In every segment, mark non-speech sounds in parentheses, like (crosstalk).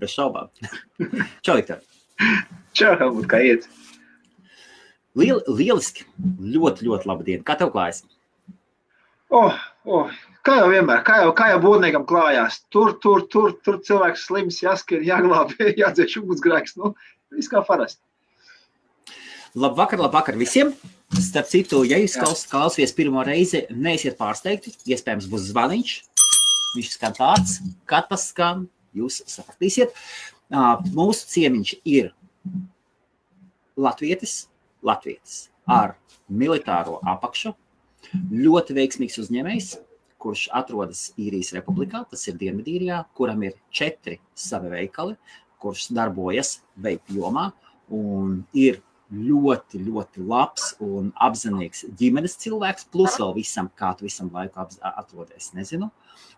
Bez šaubām. Čau, Viktor! Čau, Helmut, kā iet? Liel, lieliski! Ļoti, ļoti labi diena. Kā tev klājas? Oh, oh, kā jau vienmēr, kā jau, kā jau būvniekam klājās. Tur, tur, tur, tur cilvēks slims, jāskan, jāglābj, (laughs) jādzēš ugunsgrēks. Nu, viss kā parasti. Labvakar, labvakar visiem! Starp citu, ja jūs klaus, klausāties pirmo reizi, neesiet pārsteigti. Iespējams, būs zvaniņš. Viņš skan tāds, kā tas skan. Jūs sapratīsiet. Mūsu ciemiņš ir Latvijas, Latvijas ar militāro apakšu. Ļoti veiksmīgs uzņēmējs, kurš atrodas Īrijas republikā, tas ir Dienvidīrijā, kuram ir četri savi veikali, kurš darbojas veidu jomā un ir ļoti, ļoti labs un apzinīgs ģimenes cilvēks, plus vēl visam, kā tu visam laiku atrodies, nezinu,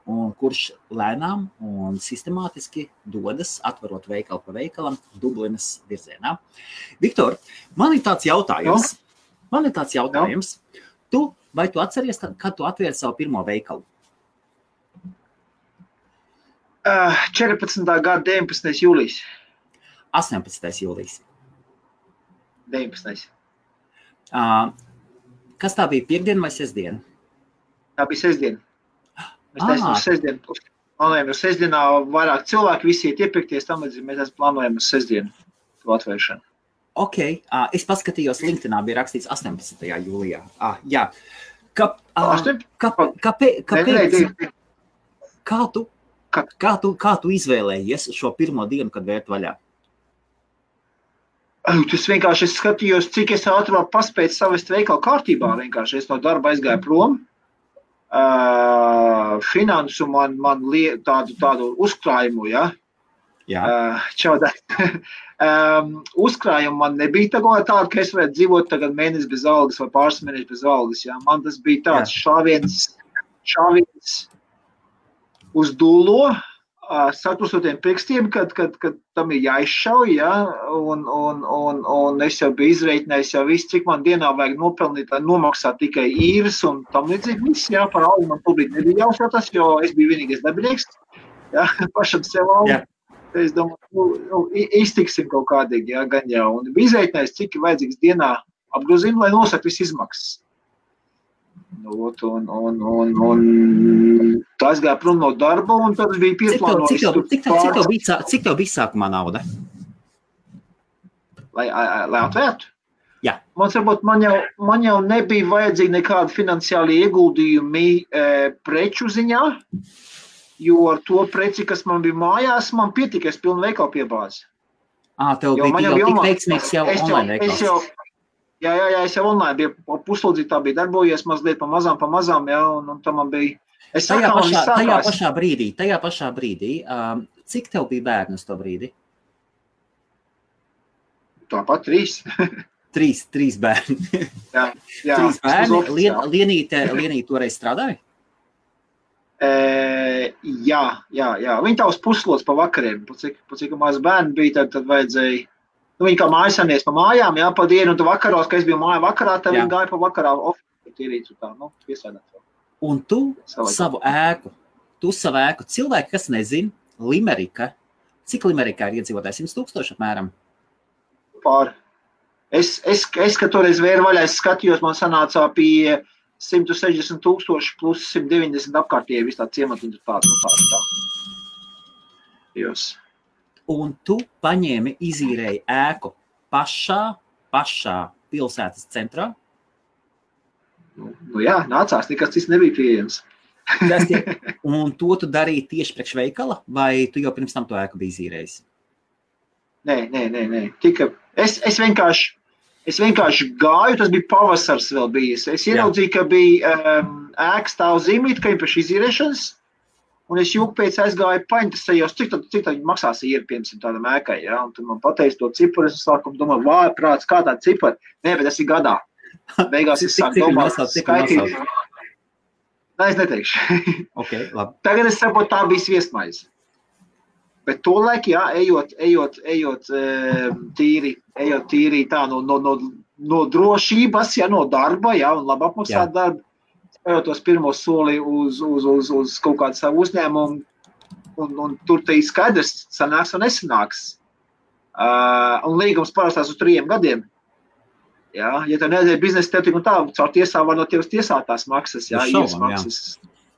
un kurš lēnām un sistemātiski dodas, atverot veikalu pa veikalam, Dublinas virzienā. Viktor, man ir tāds jautājums, man ir tāds jautājums, tu, vai tu atceries, kad tu atvēri savu pirmo veikalu? Uh, 14. gada 19. jūlijas. 18. jūlijas. 19. Uh, kas tā bija? Piektdiena vai sestdiena? Tā bija sestdiena. Mēs taisām uz sestdienu. Plānojam uz sestdienā vairāk cilvēku, visi iet iepirkties, tam līdzīgi mēs plānojam uz sestdienu to atvēršanu. Ok, uh, es paskatījos, LinkedInā bija rakstīts 18. jūlijā. Uh, jā, ka, uh, ka, kāpēc? kāpēc kā tu, kā, tu, kā tu izvēlējies šo pirmo dienu, kad vērt vaļā? (clears throat) Tas vienkārši es skatījos, cik es ātrāk paspēju savest veikalu kārtībā. Vienkārši es no darba aizgāju prom. Uh, finansu man, man liek tādu, tādu uzkrājumu, ja? Jā. Uh, čaudā. um, uzkrājumu man nebija tāda, ka es varētu dzīvot tagad mēnesi bez algas vai pāris mēnešus bez algas. Ja? Man tas bija tāds Jā. šāviens, šāviens uz dūlo, saklusotiem pirkstiem, kad, kad, kad tam ir jāizšauj, ja, un, un, un, un es jau biju izreikinājis jau visu, cik man dienā vajag nopelnīt, lai nomaksātu tikai īres un tam līdzīgi. Viss, jā, par algu man publiki nebija jāuzskatās, jo es biju vienīgais darbinieks, jā, (laughs) pašam sev algu. Jā. Es domāju, nu, nu, iztiksim kaut kādīgi, jā, gan jau. Un bija izreikinājis, cik ir vajadzīgs dienā apgrozījumi, lai nosakt visu izmaksas. Nu, un, un, un, un tas gāja prom no darba, un tas bija pieplānots. Cik, cik, cik, cik, tev bija, cik tev bija sākumā nauda? Lai, lai atvērtu? Jā. Man, varbūt, man, jau, man jau nebija vajadzīgi nekādi finansiāli ieguldījumi e, preču ziņā, jo ar to preci, kas man bija mājās, man pietika, es pilnu veikalu piebāzi. Ā, tev jo bija tik veiksmīgs jau online veikals. Es jau, Jā, jā, jā, es jau online biju puslodzītā, bija darbojies mazliet pa mazām, pa mazām, jā, un, un tam man bija. Es tajā, sākām, pašā, tajā pašā brīdī, tajā pašā brīdī, um, cik tev bija bērni uz to brīdi? Tāpat trīs. (laughs) trīs, trīs bērni. jā, jā. Trīs bērni. Lien, lienīte, lienīte toreiz strādāja? E, jā, jā, jā. Viņa tā uz puslodes pa vakariem, pa cik, pa cik maz bērni bija, tad, tad vajadzēja Nu, viņi kā mājasanies pa mājām, jā, pa dienu, un tu vakaros, kad es biju mājā vakarā, tad viņi gāja pa vakarā oficiāli tīrīt tā, nu, piesēdēt. Un tu Savai savu ēku, tu savu ēku, cilvēki, kas nezin, Limerika, cik Limerikā ir iedzīvotājs? 100 tūkstoši apmēram? Pār. Es, es, es, kad toreiz vēru vaļā, es skatījos, man sanācā pie 160 tūkstoši plus 190 apkārtie, vis tā ciemata un tā, nu tā, tā. Jūs un tu paņēmi, izīrēji ēku pašā, pašā pilsētas centrā? Nu, nu jā, nācās, nekas cits nebija pieejams. tie, (laughs) un to tu darīji tieši priekš veikala, vai tu jau pirms tam to ēku biji izīrējis? Nē, nē, nē. nē. Tika, es, es, vienkārši, es vienkārši gāju, tas bija pavasars vēl bijis. Es ieraudzīju, ka bija um, ēka stāv zīmīt, ka pēc izīrēšanas. Un es jūku pēc aizgāju paņemtas, cik tad, cik tad maksās īri, piemēram, tādam ēkai. Ja? Un tad man pateica to ciparu, es sāku domāt, vāj, prāts, kā tā cipara. Nē, bet tas ir gadā. Beigās es sāku domāt, skaitīt. Nē, es neteikšu. (laughs) okay, labi. Tagad es saprotu, tā bija viesmaize. Bet to laiku, jā, ejot, ejot, ejot tīri, ejot tīri tā no, no, no, no drošības, ja no darba, jā, un labi apmaksāt darbu tos pirmos soli uz, uz, uz, uz kaut kādu savu uzņēmumu, un, un tur ir skaidrs, sanāks un nesanāks. Uh, un līgums parastās uz trījiem gadiem. Jā, ja tev neaiziet biznesa, tev tik un tā, caur tiesām var no tevis tiesātās maksas, jā, šaubām, īres maksas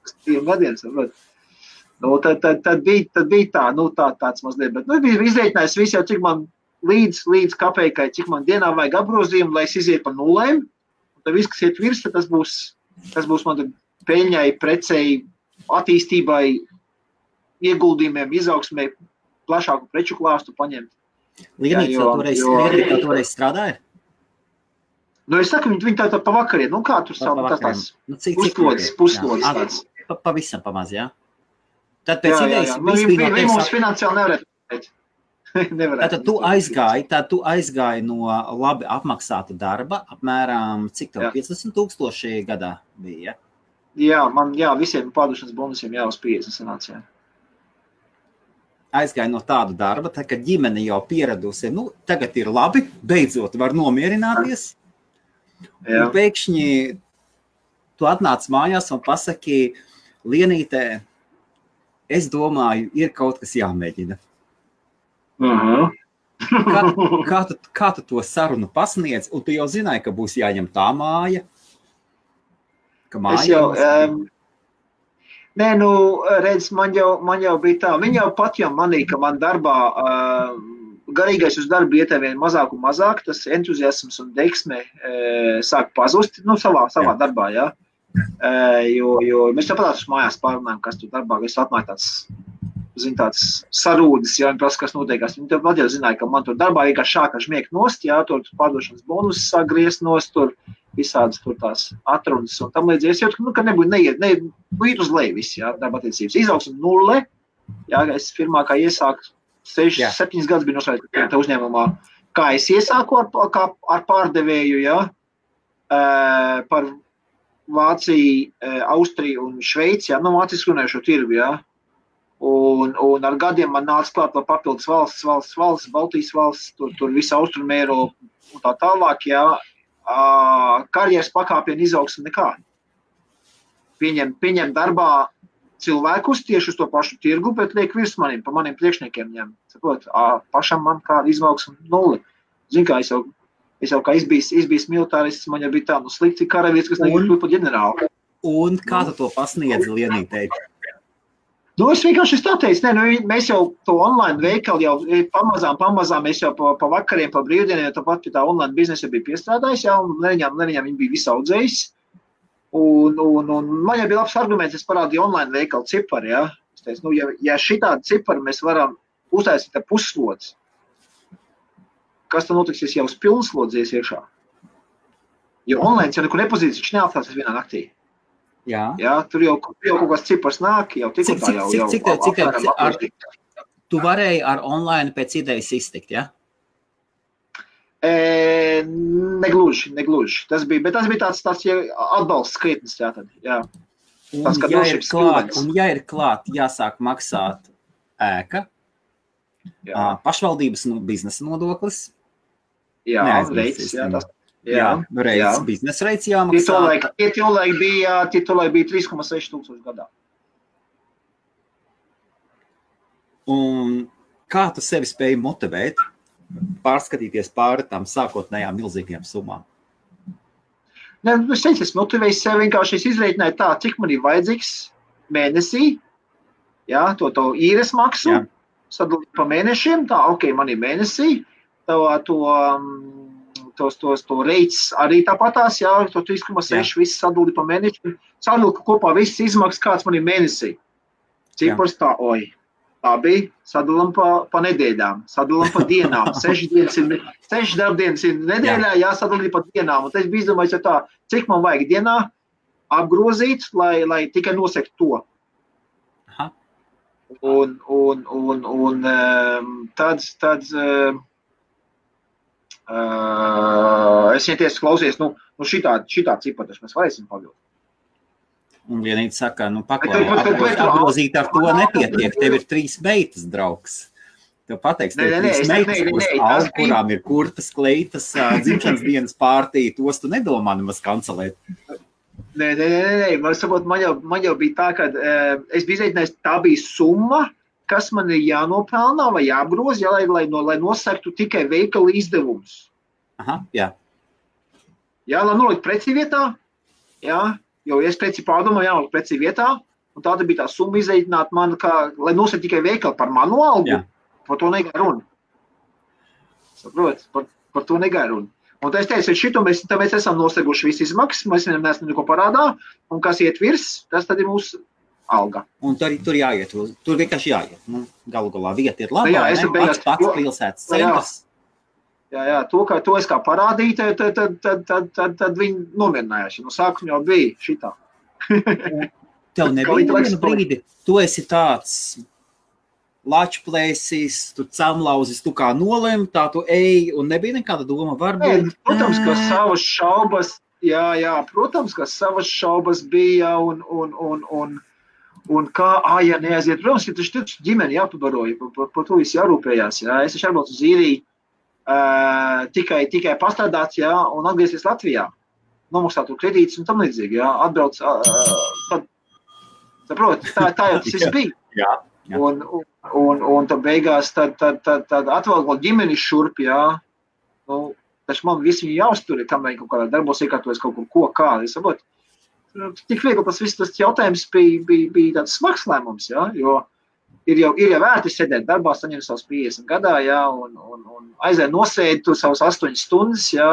uz trījiem gadiem. saprot. Nu, tad, tad, tad, bija, tad bija tā, nu, tā, tāds mazliet, bet nu, bija izreikinājis visu jau, cik man līdz, līdz kapeikai, cik man dienā vajag apgrozījumu, lai es izietu pa nulēm. Un tad viss, kas iet virs, tad tas būs, tas būs man tad peļņai, precei, attīstībai, ieguldījumiem, izaugsmē, plašāku preču klāstu paņemt. Jā, jau toreiz, jo- Lienīts jau toreiz strādāja? Nu, es saku, viņi, tā, tā pa vakariem, nu kā tur tas vakariem. tāds Nu, cik, puslodes, puslodes Jā. tāds. Pa, pavisam pamaz, jā. Tad pēc Jā, jā, idejas jā. Nu, viss viņi, no viņi mums finansiāli nevarētu. pateikt. (laughs) Tātad tu aizgāji, tā tu aizgāji no labi apmaksāta darba, apmēram cik tev Jā. 15 tūkstoši gadā bija. Ja? Jā, man, jā, visiem pārdošanas bonusiem jā, uz 50 sanāca. jā. Aizgāji no tāda darba, tā, kad ģimene jau pieradusi, nu, tagad ir labi, beidzot var nomierināties. Jā. Un pēkšņi tu atnāc mājās un pasaki, Lienītē, es domāju, ir kaut kas jāmēģina. Mhm. Kā, kā, tu, kā tu to sarunu pasniedz, un tu jau zināji, ka būs jāņem tā māja? Ka Es māja jau, būs- um, nē, nu, redz, man jau, man jau bija tā, viņa jau pat jau manīja, ka man darbā uh, garīgais uz darbu iet vien mazāk un mazāk, tas entuziasms un deksme uh, sāk pazust, nu, savā, savā Jā. darbā, jā. Uh, jo, jo mēs jau patās uz mājās pārunājam, kas tur darbā, es atnāju tāds, zin, tāds sarūdis, jā, un prasa, kas notiekās. Viņi tev pat jau zināja, ka man tur darbā vienkārši šā, ka žmiek nost, jā, tur pārdošanas bonus sāk griezt nost, tur visādas tur tās atrunas un tam līdzīgi. Es jūtu, nu, ka nebūtu neiet, ne, nu, iet uz leju viss, jā, darba attiecības. Izaugsme nulle, jā, es firmā kā iesāku, seši, Jā. septiņas gadus biju noslēgts uzņēmumā, kā es iesāku ar, kā, ar pārdevēju, jā, eh, par Vāciju, eh, Austriju un Šveici, jā, nu, Vācijas runājušo tirgu, jā. Un, un ar gadiem man nāca klāt vēl papildus valsts, valsts, valsts, Baltijas valsts, tur, tur visa Austrum Eiropa un tā tālāk, jā. Karjeras pakāpienu izaugsme nekāda. Pieņem, pieņem darbā cilvēkus tieši uz to pašu tirgu, bet liek virs maniem, pa maniem priekšniekiem ņem. Saprot, pašam man kāda izaugsme nulle. Zin kā, es jau, es jau kā izbijis, izbijis militārists, man jau bija tā, nu slikti karavīrs, kas negrib kļūt par ģenerāli. Un kā tu to pasniedz Lienītei? Nu, es vienkārši es tā teicu, ne, nu, mēs jau to online veikalu jau eh, pamazām, pamazām, mēs jau pa, pa vakariem, pa brīvdieniem, jau tāpat pie tā online biznesa bija piestrādājis, un Leniņām, Leniņām viņi bija visu audzējis. Un, un, un man jau bija labs arguments, es parādīju online veikalu ciparu, jā. Es teicu, nu, ja, ja šitādu ciparu mēs varam uztaisīt ar pusslodzes, kas tad notiks, ja jau uz pilnslodzies iekšā? Jo online jau nekur nepazīst, viņš neatstāsies vienā naktī. Jā. Jā, tur jau, tur jau kaut kāds cipars nāk, jau tik un Cik- tā jau. cik- jau cik- cik- cik- apmēram cik- ar- apgrozīt. Tu varēji ar online pēc idejas iztikt, ja? E, negluži, negluži. Tas bija, bet tas bija tāds, tāds ja, atbalsts krietnis. Jā, tad, jā. Un, Tas, ka ja ir klāt, un ja ir klāt, jāsāk maksāt ēka, jā, pašvaldības nu, biznesa nodoklis, jā reids, jā, tas, jā, jā. jā. biznesa reids Tie jāmaksā. tolaik, tie tolaik bija, tie tolaik bija 3,6 tūkstoši gadā. Un kā tu sevi spēji motivēt, pārskatīties pāri tam sākotnējām milzīgajām summām? Ne, nu, es teicu, es motivēju sevi vienkārši es izreikināju tā, cik man ir vajadzīgs mēnesī, jā, to, to īres maksu, sadalīt pa mēnešiem, tā, ok, man ir mēnesī, to, to, um, tos, tos, to reits arī tāpatās, jā, to 3,6 viss sadalīt pa mēnešiem, sadalīt kopā visas izmaksas, kāds man ir mēnesī. Cipars tā, oj, labi, sadalām pa, pa nedēļām, sadalām pa dienām, (laughs) sešas dienas ir, sešas darbdienas ir nedēļā, jāsadalīt pa dienām, un tas bija izdomājis tā, cik man vajag dienā apgrozīt, lai, lai tikai nosekt to. Aha. Un, un, un, un um, tāds, tāds um, uh, es ieties klausies, nu, nu šitā, šitā cipra, taču mēs varēsim pavilkt. Un vienīgi saka, nu, paklāj, apgrozīt ar to nepietiek. Tev ir trīs beitas, draugs. Tev pateiks, tev ir trīs meitas, tas bija- kurām ir kurtas, kleitas, (laughs) dzimšanas dienas pārtī, tos tu nedomā nemaz kancelēt. Nē, nē, nē, nē. Man, saprot, man, jau, man jau bija tā, ka uh, es biju izaicinājis, tā bija summa, kas man ir jānopelnā vai jāapgroz, ja, lai, lai, no, lai nosaktu tikai veikala izdevumus. Aha, jā. Jā, lai nolikt preci vietā, jā, jo es preci pārdomāju, jānolikt preci vietā, un tāda bija tā summa izreikināt man, kā, lai nosakt tikai veikalu par manu algu, Jā. par to negāja runa. Saprot, par, par to negāja runa. Un es teicu, šito mēs, mēs esam noseguši visas izmaksas, mēs neesam neko parādā, un kas iet virs, tas tad ir mūsu alga. Un tur, tur jāiet, uz- tur vienkārši jāiet. Nu, galu galā vieta ir laba. Nu jā, es beigās- pats, pats pilsētas Nu centrs. Jā, jā, to, ka, to es kā parādīju, tad, tad, tad, tad, tad, tad, tad viņi nomierinājās. No sākuma jau bija šitā. (laughs) Tev nebija laiks brīdi, tu esi tāds lačplēsis, tu camlauzis, tu kā nolēmi, tā tu ej, un nebija nekāda doma, Nē, varbūt. protams, ka savas šaubas, jā, jā, protams, ka savas šaubas bija un, un, un, un, un kā, ah, ja neaiziet, protams, ka taču taču ģimeni jāpabaroja, par, par, par to viss jārūpējās, jā, es taču atbraucu uz īriju, uh, tikai, tikai pastrādāt, jā, un atgriezties Latvijā, nomaksāt to kredītus un tam līdzīgi, jā, atbrauc, uh, tad, saprot, tā, tā jau tas bija. Jā, jā. Un, un, un, un tad beigās tad, tad, tad, tad atvēlēt ģimeni šurp, jā. Nu, taču man viss viņa jāuztur, kamēr kaut kādā darbos iekārtojas kaut kur, ko, kā. Es saprotu, tik viegli tas viss tas jautājums bija, bija, bija tāds smags lēmums, jā, jo ir jau, ir jau vērti sēdēt darbā, saņemt savus 50 gadā, jā, un, un, un aiziet nosēdēt tu savus 8 stundas, jā,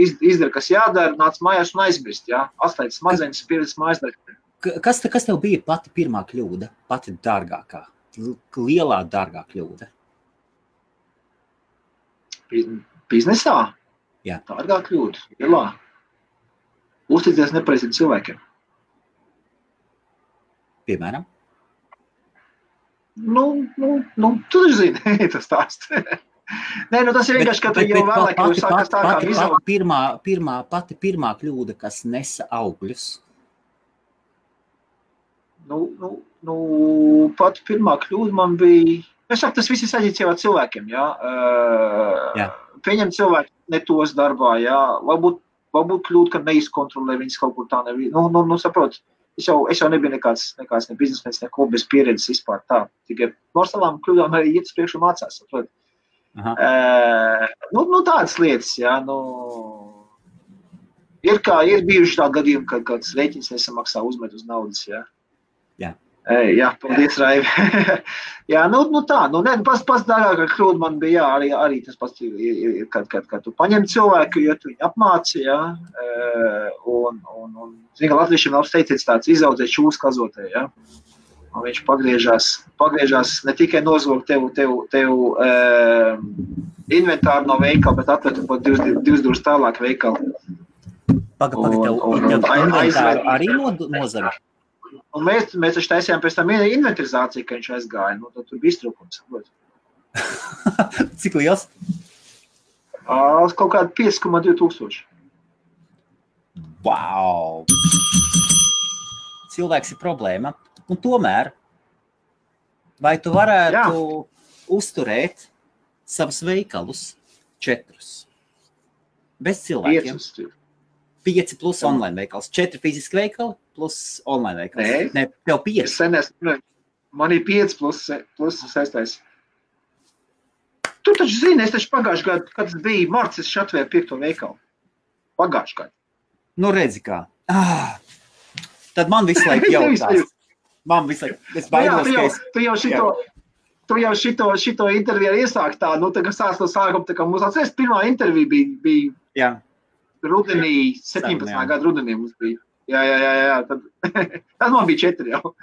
iz, izdara, kas jādara, nāc mājās un aizmirst, jā, atslēgt smadzenes, pieredz mājas darbu. K- Kas, te- kas tev bija pati pirmā kļūda, pati dārgākā, lielā dārgā kļūda? Bi- biznesā. Jā. Tā kļūda. Lielā. Uzticēties nepareiziem cilvēkiem. Piemēram, Nu, nu, nu tu taču zini, tas stāsts. Nē, nu tas ir vienkārši, ka tu jau vēlāk jau sākas tā kā izaugt. pirmā, pirmā, pati pirmā kļūda, kas nesa augļus. Nu, nu, nu, pat pirmā kļūda man bija. Es saku, tas viss ir saistīts jau ar cilvēkiem. Jā. Uh, Jā. Pieņemt cilvēku ne tos darbā, jā. Varbūt, varbūt kļūda, ka neizkontrolē viņas kaut kur tā nebija. Nu, nu, nu saprot, es jau, es jau nebiju nekāds, nekāds ne biznesmenis, neko bez pieredzes vispār tā. Tikai no savām kļūdām arī iet uz priekšu mācās. Saprot. Aha. Uh, nu, nu, tādas lietas, jā. Nu, ir, kā, ir bijuši tādi gadījumi, kad kāds rēķins nesamaksā uzmet uz naudas. Jā. Jā. Jā, paldies, Raivi. (laughs) jā, nu, nu tā, nu, ne, pats, pats dārgākā kļūda man bija, jā, arī, arī tas pats ir, ir, kad, kad, kad tu paņem cilvēku, jo tu viņu apmāci, jā, eh, un, un, un zini, ka latviešiem nav teiciens tāds izaudzēt šūs kazotē, jā. Un viņš pagriežās, pagriežās ne tikai nozog tev, tev, tev um, inventāru no veikala, bet atved pat divas, divas durvis tālāk veikalu. Paga, paga, tev, Un- un- tev un aizved- arī no, nozara. Un mēs, mēs taču taisījām pēc tam inventarizāciju, ka viņš aizgāja. Nu, tad tur bija iztrūkums. (laughs) Cik liels? Ā, Kaut kāda 5,2 tūkstoši. Wow! Cilvēks ir problēma. Un tomēr, vai tu varētu Jā. uzturēt savus veikalus četrus? Bez cilvēkiem. 5. Pieci plus Jā. online veikals. Četri fiziski veikali plus online veikals. Nē. ne tev Es pieci. sen esmu, man ir 5 plus, plus 6. Tu taču zini, es taču pagājušajā gadā, kad tas bija marts, es šeit atvēru 5. veikalu. Pagājušajā gadā. Nu, redzi, kā. Ah, tad man visu laiku (laughs) jautās. Man visu laiku, es Nu jā, baidos, tu ka jau, es. tu jau šito, tu jau šito, šito interviju iesāki tā, nu, tagad sāc no sākuma, tā kā mums atceries, pirmā intervija bija, bija Jā, rudenī, 17. jā. gada rudenī mums bija. Jā, jā, jā, jā tad, (laughs) tad man bija četri jau.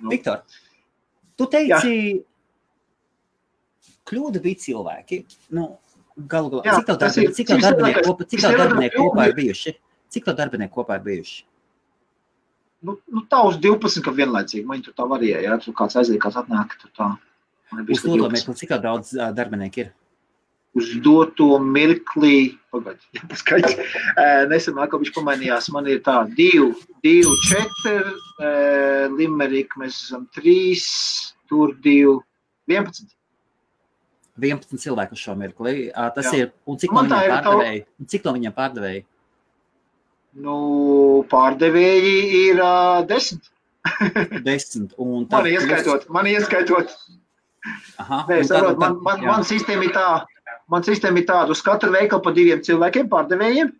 Nu. Viktor, tu teici, kļūda bija cilvēki. Nu, galu galā, Jā, cik tev tas darbi- ir- cik tev darbinieku kopā, cik tev darbinieku kopā ir bijuši? Cik tev darbinieku kopā ir bijuši? Nu, nu, tā uz 12, ka vienlaicīgi man tur tā varēja, ja tur kāds aiziet, kāds atnāk, tur tā. Uz to cik daudz darbinieku ir? Uz doto mirkli, pagaidi, paskaidrs, (laughs) nesenāk, viņš pamainījās, man ir tā, divi, divi, četri, limerika, mēs esam trīs, tur divi, 11. 11 cilvēku šo mirkli. Ā, Tas Jā. ir. Un cik Man no tā viņiem tā- pārdevēji? Un Cik no viņiem pārdevēji? Nu, pārdevēji ir uh, desmit. (laughs) Desmit. Un Man ieskaitot, man ieskaitot. Aha, Nē, tad- saprot, man, tad- man, jā. man sistēma ir tā, man sistēma ir tāda, uz katru veikalu pa diviem cilvēkiem pārdevējiem.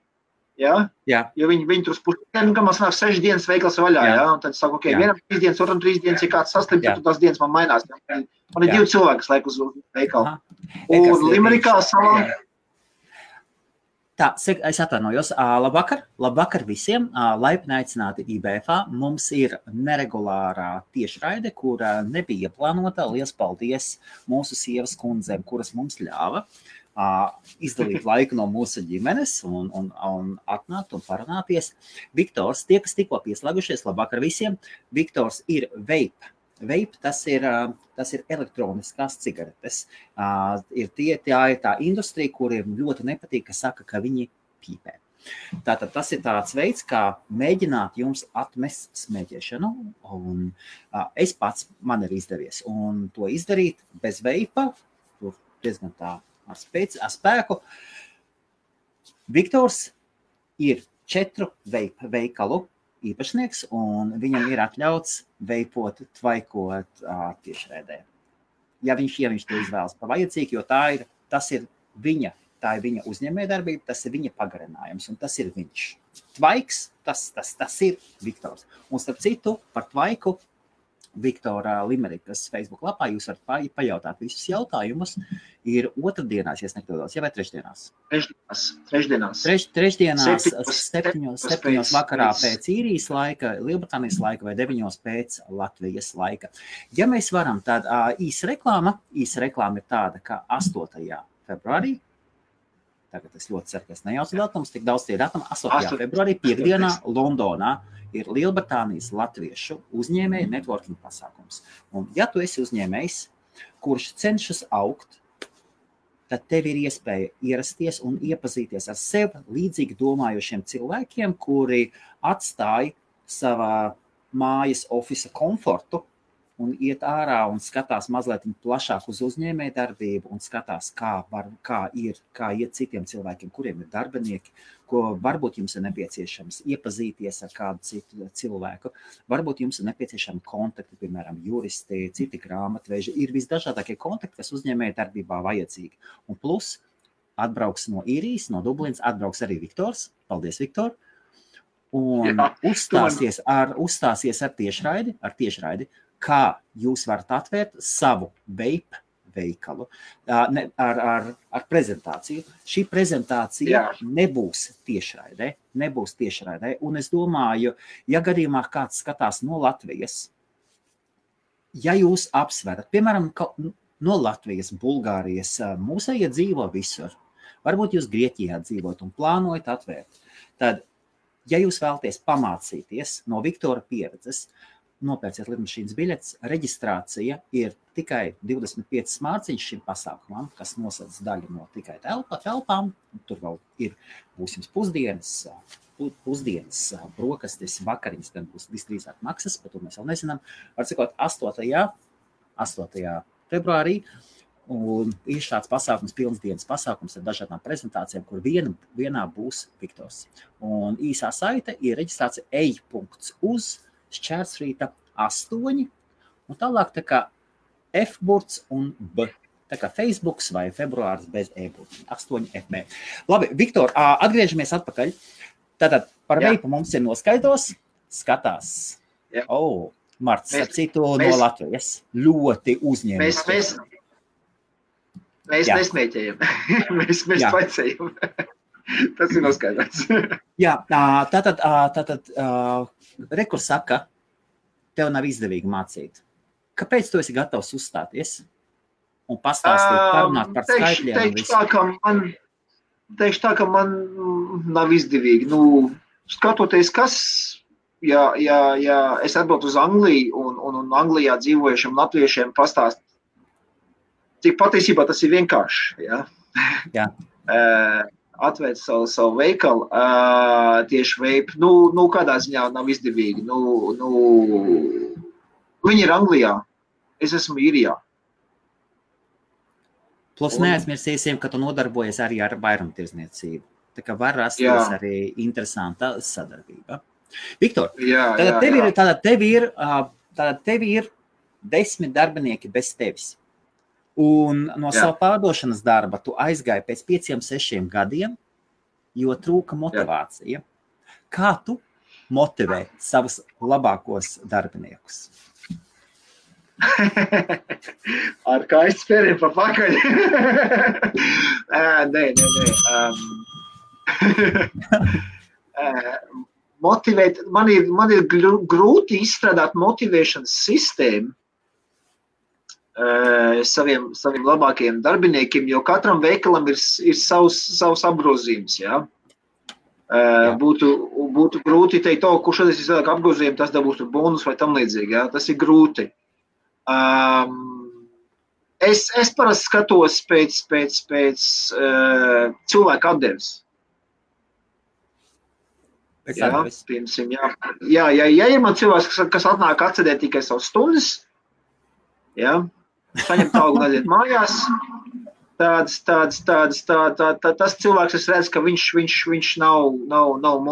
Jā, Jā, jo viņi, viņi tur pusdienu, ka man sanāk sešas dienas veikals vaļā, Jā. jā, un tad saku, ok, Jā. vienam trīs dienas, otram trīs dienas, ja kāds saslimst, Jā. tad tās dienas man mainās. Man man ir Jā. divi cilvēki, kas laik uz veikalu. Aha. Un Limerikā salā, Jā. Tā, es atvainojos. Labvakar, labvakar visiem. Laipni aicināti IBFā. Mums ir neregulārā tiešraide, kura nebija plānota. Lielas paldies mūsu sievas kundzēm, kuras mums ļāva ā, izdalīt laiku no mūsu ģimenes un, un, un atnākt un parunāties. Viktors, tie, kas tikko pieslēgušies, labvakar visiem. Viktors ir vape. Vape tas ir, tas ir elektroniskās cigaretes. Uh, ir tie, tā ir tā industrija, kuriem ļoti nepatīk, ka saka, ka viņi pīpē. Tātad tas ir tāds veids, kā mēģināt jums atmest smēķēšanu. Un, uh, es pats man ir izdevies. Un to izdarīt bez veipa, tur diezgan tā ar, spēc, ar spēku. Viktors ir četru veipu veikalu īpašnieks, un viņam ir atļauts veipot, tvaikot uh, tiešraidē ja viņš, ja viņš to izvēlas par vajadzīgu, jo tā ir, ir viņa, tā ir viņa uzņēmējdarbība, tas ir viņa pagarinājums, un tas ir viņš. Tvaiks, tas, tas, tas ir Viktors. Un starp citu, par tvaiku Viktora Limerikas Facebook lapā jūs varat pa- pajautāt visus jautājumus. Ir otrdienās, ja es nekļūdos, ja vai trešdienās. trešdienās, trešdienās. Treš, trešdienās, Septiņos- septiņos, septiņos vakarā pēc- pēc īrijas laika, Lielbritānijas laika vai deviņos pēc Latvijas laika. Ja mēs varam, tad īsa reklāma, īsa reklāma ir tāda, ka 8. februārī, tagad es ļoti ceru, ka es nejaucu datumus, tik daudz tie datumi, 8. Asto- februārī, piekdienā Londonā ir Lielbritānijas latviešu uzņēmēju networking pasākums. Un, ja tu esi uzņēmējs, kurš cenšas augt, tad tev ir iespēja ierasties un iepazīties ar sev līdzīgi domājošiem cilvēkiem, kuri atstāja savā mājas oficiāla komfortu un iet ārā un skatās mazliet plašāk uz uzņēmēju darbību un skatās, kā, var, kā ir, kā iet citiem cilvēkiem, kuriem ir darbinieki, ko varbūt jums ir nepieciešams iepazīties ar kādu citu cilvēku. Varbūt jums ir nepieciešami kontakti, piemēram, juristi, citi grāmatveži. Ir visdažādākie kontakti, kas uzņēmēja darbībā vajadzīgi. Un plus atbrauks no īrijas, no Dublinas, atbrauks arī Viktors. Paldies, Viktor! Un Jā, uzstāsies ar, uzstāsies ar tiešraidi, ar tiešraidi, kā jūs varat atvērt savu vape veikalu ne, ar, ar, ar prezentāciju. Šī prezentācija Jā. nebūs tiešraidē, nebūs tiešraidē. Un es domāju, ja gadījumā kāds skatās no Latvijas, ja jūs apsverat, piemēram, no Latvijas, Bulgārijas, ā, mūsējie dzīvo visur. Varbūt jūs Grieķijā dzīvojat un plānojat atvērt. Tad, ja jūs vēlaties pamācīties no Viktora pieredzes, nopērciet lidmašīnas biļetes. Reģistrācija ir tikai 25 mārciņas šim pasākumam, kas nosedz daļu no tikai telpa, telpām. Tur vēl ir būs jums pusdienas, pu- pusdienas brokastis, vakariņas, gan būs visdrīzāk maksas, par to mēs vēl nezinām. Var sakot, 8. 8. februārī. Un ir šāds pasākums, pilns dienas pasākums ar dažādām prezentācijām, kur viena, vienā būs Viktors. Un īsā saite ir reģistrācija e-punkts šķērsrīta 8. Un tālāk tā kā F-burts un B. Tā kā Facebook vai februāris bez e-burta. 8 FB. Labi, Viktor, atgriežamies atpakaļ. Tātad par Jā. veipu mums ir noskaidros, skatās. Jā. Oh, Marts, Mēs- citu no mēs- Latvijas. Ļoti Mēs, uzņēmējs. mēs, mēs Jā. nesmēķējam, (laughs) mēs, mēs paicējam. (laughs) Tas ir noskaidrots. (laughs) Jā, ā, tātad, ā, tātad ā, rekurs saka, tev nav izdevīgi mācīt. Kāpēc tu esi gatavs uzstāties un pastāstīt, parunāt par teikšu- skaitļiem? Teikšu visu? tā, ka man, teikšu tā, ka man nav izdevīgi. Nu, skatoties, kas, ja, ja, ja es atbraucu uz Angliju un, un, un Anglijā dzīvojušiem latviešiem pastāst, cik patiesībā tas ir vienkārši. Ja? Jā. (laughs) Atvērt savu, savu veikalu, uh, tieši veipu, nu, nu, kādā ziņā nav izdevīgi. Nu, nu, viņi ir Anglijā, es esmu īrijā. Plus Un- neaizmirsīsim, ka tu nodarbojies arī ar vairumtirdzniecību. Tā kā var rasties Jā. arī interesanta sadarbība. Viktor, Jā, tātad jā, tev ir, jā. tātad tev ir, ā, tātad tev ir desmit darbinieki bez tevis. Un no Jā. sava pārdošanas darba tu aizgāji pēc pieciem, sešiem gadiem, jo trūka motivācija. Kā tu motivē savus labākos darbiniekus? (laughs) Ar kaistu spērienu pa pakaļ. (laughs) Nē, nē, nē. Um, (laughs) motivēt, man ir, man ir grūti izstrādāt motivēšanas sistēmu saviem, saviem labākajiem darbiniekiem, jo katram veikalam ir, ir savs, savs apgrozījums. Ja? Jā. Būtu, būtu grūti teikt, oh, kurš šodien ir cilvēku apgrozījums, tas dabūs bonus vai tam līdzīgi. Ja? Tas ir grūti. Um, es, es parasti skatos pēc, pēc, pēc uh, cilvēka atdeves. Jā, piemēram, jā, jā, ja, ja ir man cilvēks, kas, kas atnāk atcedēt tikai savas stundas, jā, saņem algu aiziet mājās, tāds, tāds, tāds, tā, tā, tā, tas cilvēks, es redzu, ka viņš, viņš, viņš nav, nav, nav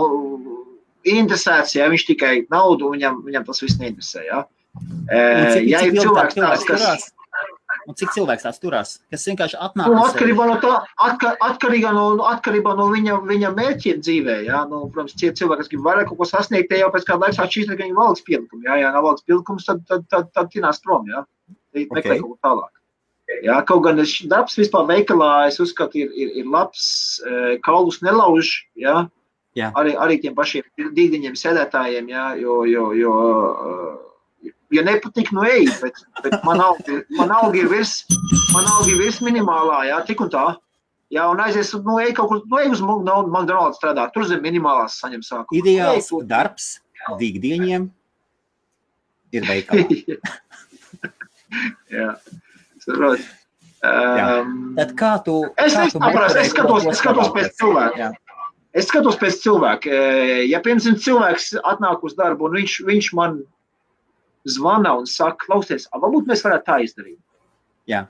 interesēts, ja viņš tikai naudu, viņam, viņam tas viss neinteresē. Ja, Un cik, ja cik ir cilvēks tāds kas. turās? Un cik cilvēks tās turās? Kas vienkārši atnāk Nu, atkarībā no tā, atka, atkarībā no, atkarībā no viņa, viņa mērķiem dzīvē. Jā, nu, protams, tie cilvēki, kas grib vairāk kaut ko sasniegt, tie jau pēc kāda laika sāk šķīst, ka viņi valsts pielikumu. Jā, jā, nav valsts pielikums, tad, tad, tad, tad tinās prom. Jā, Tad meklē Ok. kaut ko tālāk. Jā, kaut gan es, darbs vispār veikalā, es uzskatu, ir, ir, ir labs, eh, kaulus nelauž. Jā, Jā. Arī, arī tiem pašiem dīdiņiem sēdētājiem, jā, jo, jo, jo eh, ja nepatīk, nu ej, bet, bet man alga, man alga ir virs, man alga ir virs minimālā, jā, tik un tā. Jā, un aizies, nu, ej kaut kur, nu, ej uz no- McDonald's strādāt, tur zem minimālās saņem sākumu. Ideāls Ej, darbs dīgdieņiem ir veikalā. (laughs) (laughs) jā, saprot. Um, Tad kā tu? Es nesaprotu, es skatos, tos es skatos pēc cilvēka. Jā. Es skatos pēc cilvēka. Eh, Ja, piemēram, cilvēks atnāk uz darbu un viņš, viņš man zvana un saka, klausies, a, varbūt mēs varētu tā izdarīt. Jā.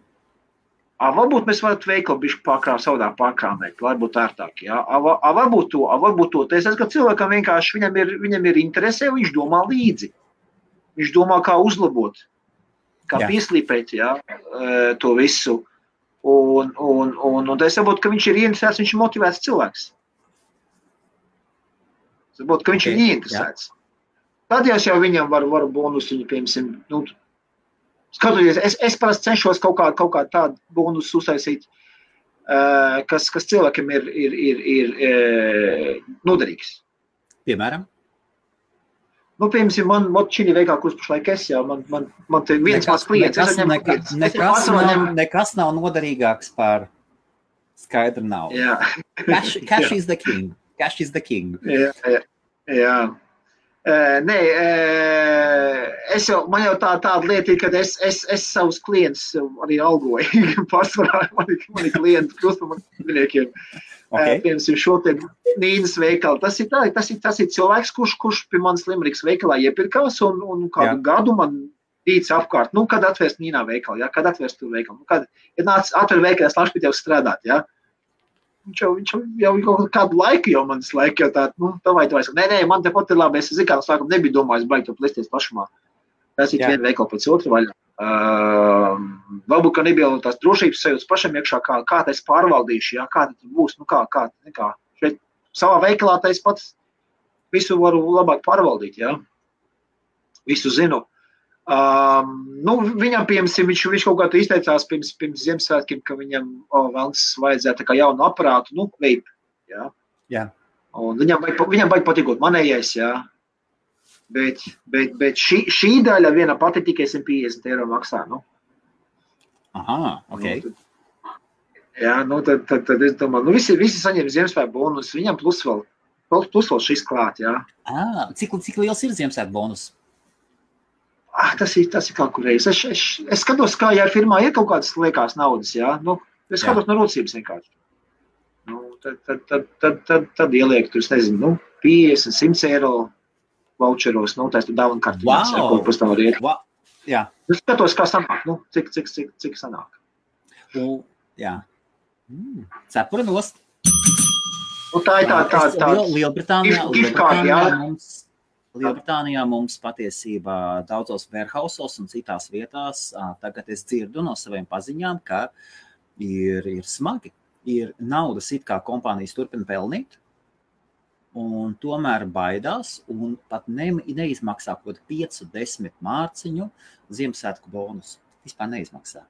A, varbūt mēs varētu veikalu bišķi pārkrāt, savādāk pārkrāmēt, lai būtu ērtāk. Ja? A, a, varbūt to, a, varbūt to. Es redzu, ka cilvēkam vienkārši viņam ir, viņam ir interesē, viņš domā līdzi. Viņš domā, kā uzlabot, kā Jā. pieslīpēt ja? eh, to visu. Un, un, un, un es saprotu, ka viņš ir ieinteresēts, viņš ir motivēts cilvēks. Saprotu, ka viņš Ok, ir ieinteresēts. Tad jau viņam var, var bonusu, viņa, piemēram, nu, skatoties, es, es parasti cenšos kaut kā, kaut kā tādu bonusu uztaisīt, uh, kas, kas cilvēkam ir, ir, ir, ir uh, noderīgs. Piemēram, Nu, piemēram, man močīni veikā, kurš pašlaik es jau, man, man, man te viens mans klients, nekas, nekas, nekas, nav, nekas nav noderīgāks par skaidru naudu. Jā, Cash, (laughs) cash is the king. Cash is the king. jā, jā. jā. Uh, nē, uh, es jau, man jau tā, tāda lieta ir, ka es, es, es savus klientus arī algoju. (laughs) Pārsvarā mani, mani klienti kļūst par maniem Okay. Piemēram, šo te Nīnas veikalu. Tas ir, tā, tas ir, tas ir cilvēks, kurš, kurš pie manis Limerikas veikalā iepirkās un, un kādu Jā. gadu man dīts apkārt. Nu, kad atvērst Nīnā veikalu, ja? kad atvērst tur veikalu. Nu, kad ja nāc atver veikalu, es nāku pie tev strādāt. Ja? Viņš jau, viņš jau, jau kaut kādu laiku jau manis laika jau tādu, nu, tā vai tā. Nē, nē, man te pat ir labi. Es zinu, kā no sākuma nebiju domājis baigt to plisties plašumā. Tas ir viena veikala pēc otra vaļā. Uh, varbūt, ka nebija tās drošības sajūtas pašam iekšā, kā, kā tas pārvaldīšu, jā, kā tas būs, nu kā, kā, kā. Šeit savā veikalā tā es pats visu varu labāk pārvaldīt, jā. Visu zinu. Um, nu, viņam, piemēram, viņš, viņš kaut kā tā izteicās pirms, pirms Ziemassvētkiem, ka viņam, oh, vēlams vajadzētu kā jaunu aparātu, nu, veip, jā. Jā. Un viņam baig, viņam baig patīkot manējais, jā. Bet, bet, bet šī, šī daļa viena pati tikai 150 eiro maksā. Nu. Aha, ok. Nu, tad, jā, nu tad, tad, tad es domāju, nu visi, visi saņem Ziemassvētku bonus, viņam plus vēl, plus, vēl šis klāt, jā. Ah, cik, cik liels ir Ziemassvētku bonus? Ah, tas ir, tas ir kaut kur reiz. Es, es, es skatos, kā, ja firmā ir kaut kādas liekās naudas, jā. Nu, es skatos no rūcības vienkārši. Nu, tad, tad, tad, tad, tad, tad ieliek tur, es nezinu, nu, 50, 100 eiro voucheros, nu, tā ir dāvana jā, Wow! ko var iet. Va jā, Es skatos, kā sanāk, nu, cik, cik, cik, cik sanāk. u, jā. Mm, cepura nost. Nu, tā ir tā, tā, tā. Liel- Lielbritānijā, Lielbritānijā jā. mums, Lielbritānijā mums patiesībā daudzos warehousos un citās vietās tagad es dzirdu no saviem paziņām, ka ir, ir smagi. Ir naudas, it kā kompānijas turpina pelnīt, un tomēr baidās un pat ne, neizmaksā kaut kādu 5, 10 mārciņu Ziemassvētku bonusu. Vispār neizmaksā.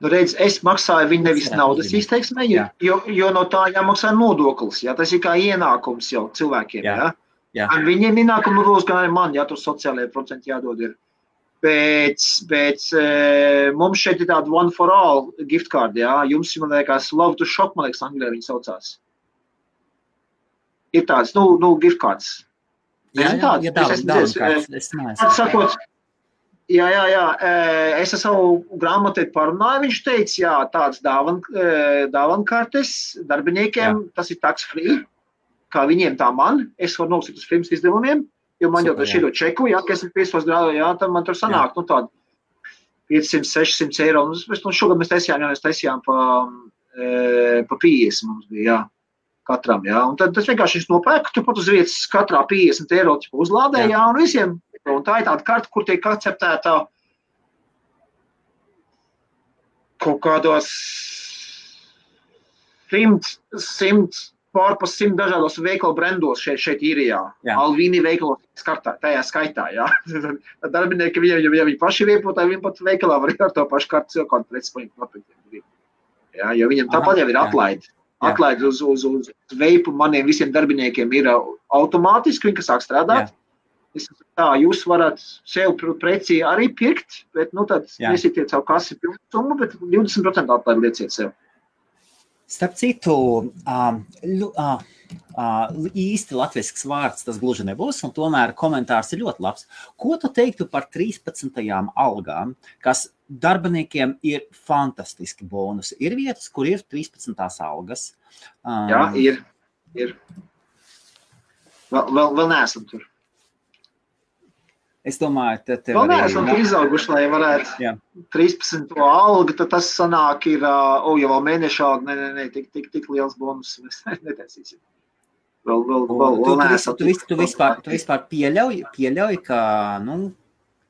Nu, redz, es maksāju viņu nevis naudas izteiksmē, jo, jo, jo no tā jāmaksā nodoklis. Jā, tas ir kā ienākums jau cilvēkiem. Jā. Jā. Jā. Gan viņiem ienākumu nodoklis, gan arī man, ja tur sociālajie procenti jādod. Ir. Bet, bet mums šeit ir tāda one for all gift card. Jā. Jums, man liekas, love to shop, man liekas, Anglijā viņi saucās. Ir tāds, nu, nu gift cards. Jā, jā, tāds, jā, tāds, tāds, tāds, es neesmu. Sakot, jā, jā, jā, es ar savu grāmatu parunāju, viņš teica, jā, tāds dāvan, dāvankartes darbiniekiem, jā. tas ir tax free kā viņiem, tā man. Es varu nosīt uz filmas izdevumiem, jo man Super, jau šī čeku, ja es esmu 500 grādu, jā, tad man tur sanāk, jā. nu tādu 500, 600 eiro. Un, nu, šogad mēs taisījām, jā, mēs taisījām pa, e, pa 50 mums bija, jā. Katram, jā. Un tad tas vienkārši viņš nopērk, tu pat uz vietas katrā 50 eiro uzlādē, jā. jā, un visiem. Un tā ir tāda karta, kur tiek akceptēta kaut kādos simt, simt pārpas simt dažādos veikalu brendos šeit, šeit īrijā. Alvīni veikalos skatā, tajā skaitā. Jā. (laughs) Tad darbinieki, ja, ja viņi paši viepotāji, viņi pat veikalā var ar to pašu kartu sev kādu pretspaņu nopirkt. Jā, jo viņiem tāpat jau ir atlaidi. Atlaidi uz, uz, uz veipu maniem visiem darbiniekiem ir automātiski, viņi sāk strādāt. Jā. Tā, jūs varat sev preci arī pirkt, bet nu, tad nesietiet savu kasi pilnu summu, bet 20% atlaidi lieciet sev. Starp citu, um, uh, uh, īsti latviešu vārds tas gluži nebūs, un tomēr komentārs ir ļoti labs. Ko tu teiktu par 13. algām, kas darbiniekiem ir fantastiski bonusi? Ir vietas, kur ir 13. algas. Um, Jā, ir. ir. Vēl, vēl, vēl neesam tur. Es domāju, ka tev vēl neesam ir... izauguši, lai varētu jā. 13. algu, tad tas sanāk ir, o, jau vēl mēneša alga, ne, ne, ne, tik, tik, tik liels bonus mēs (laughs) netaisīsim. Vēl, vēl, vēl, vēl neesam. Tu, tu, tu, vispār, tu vispār pieļauj, pieļauj, ka, nu,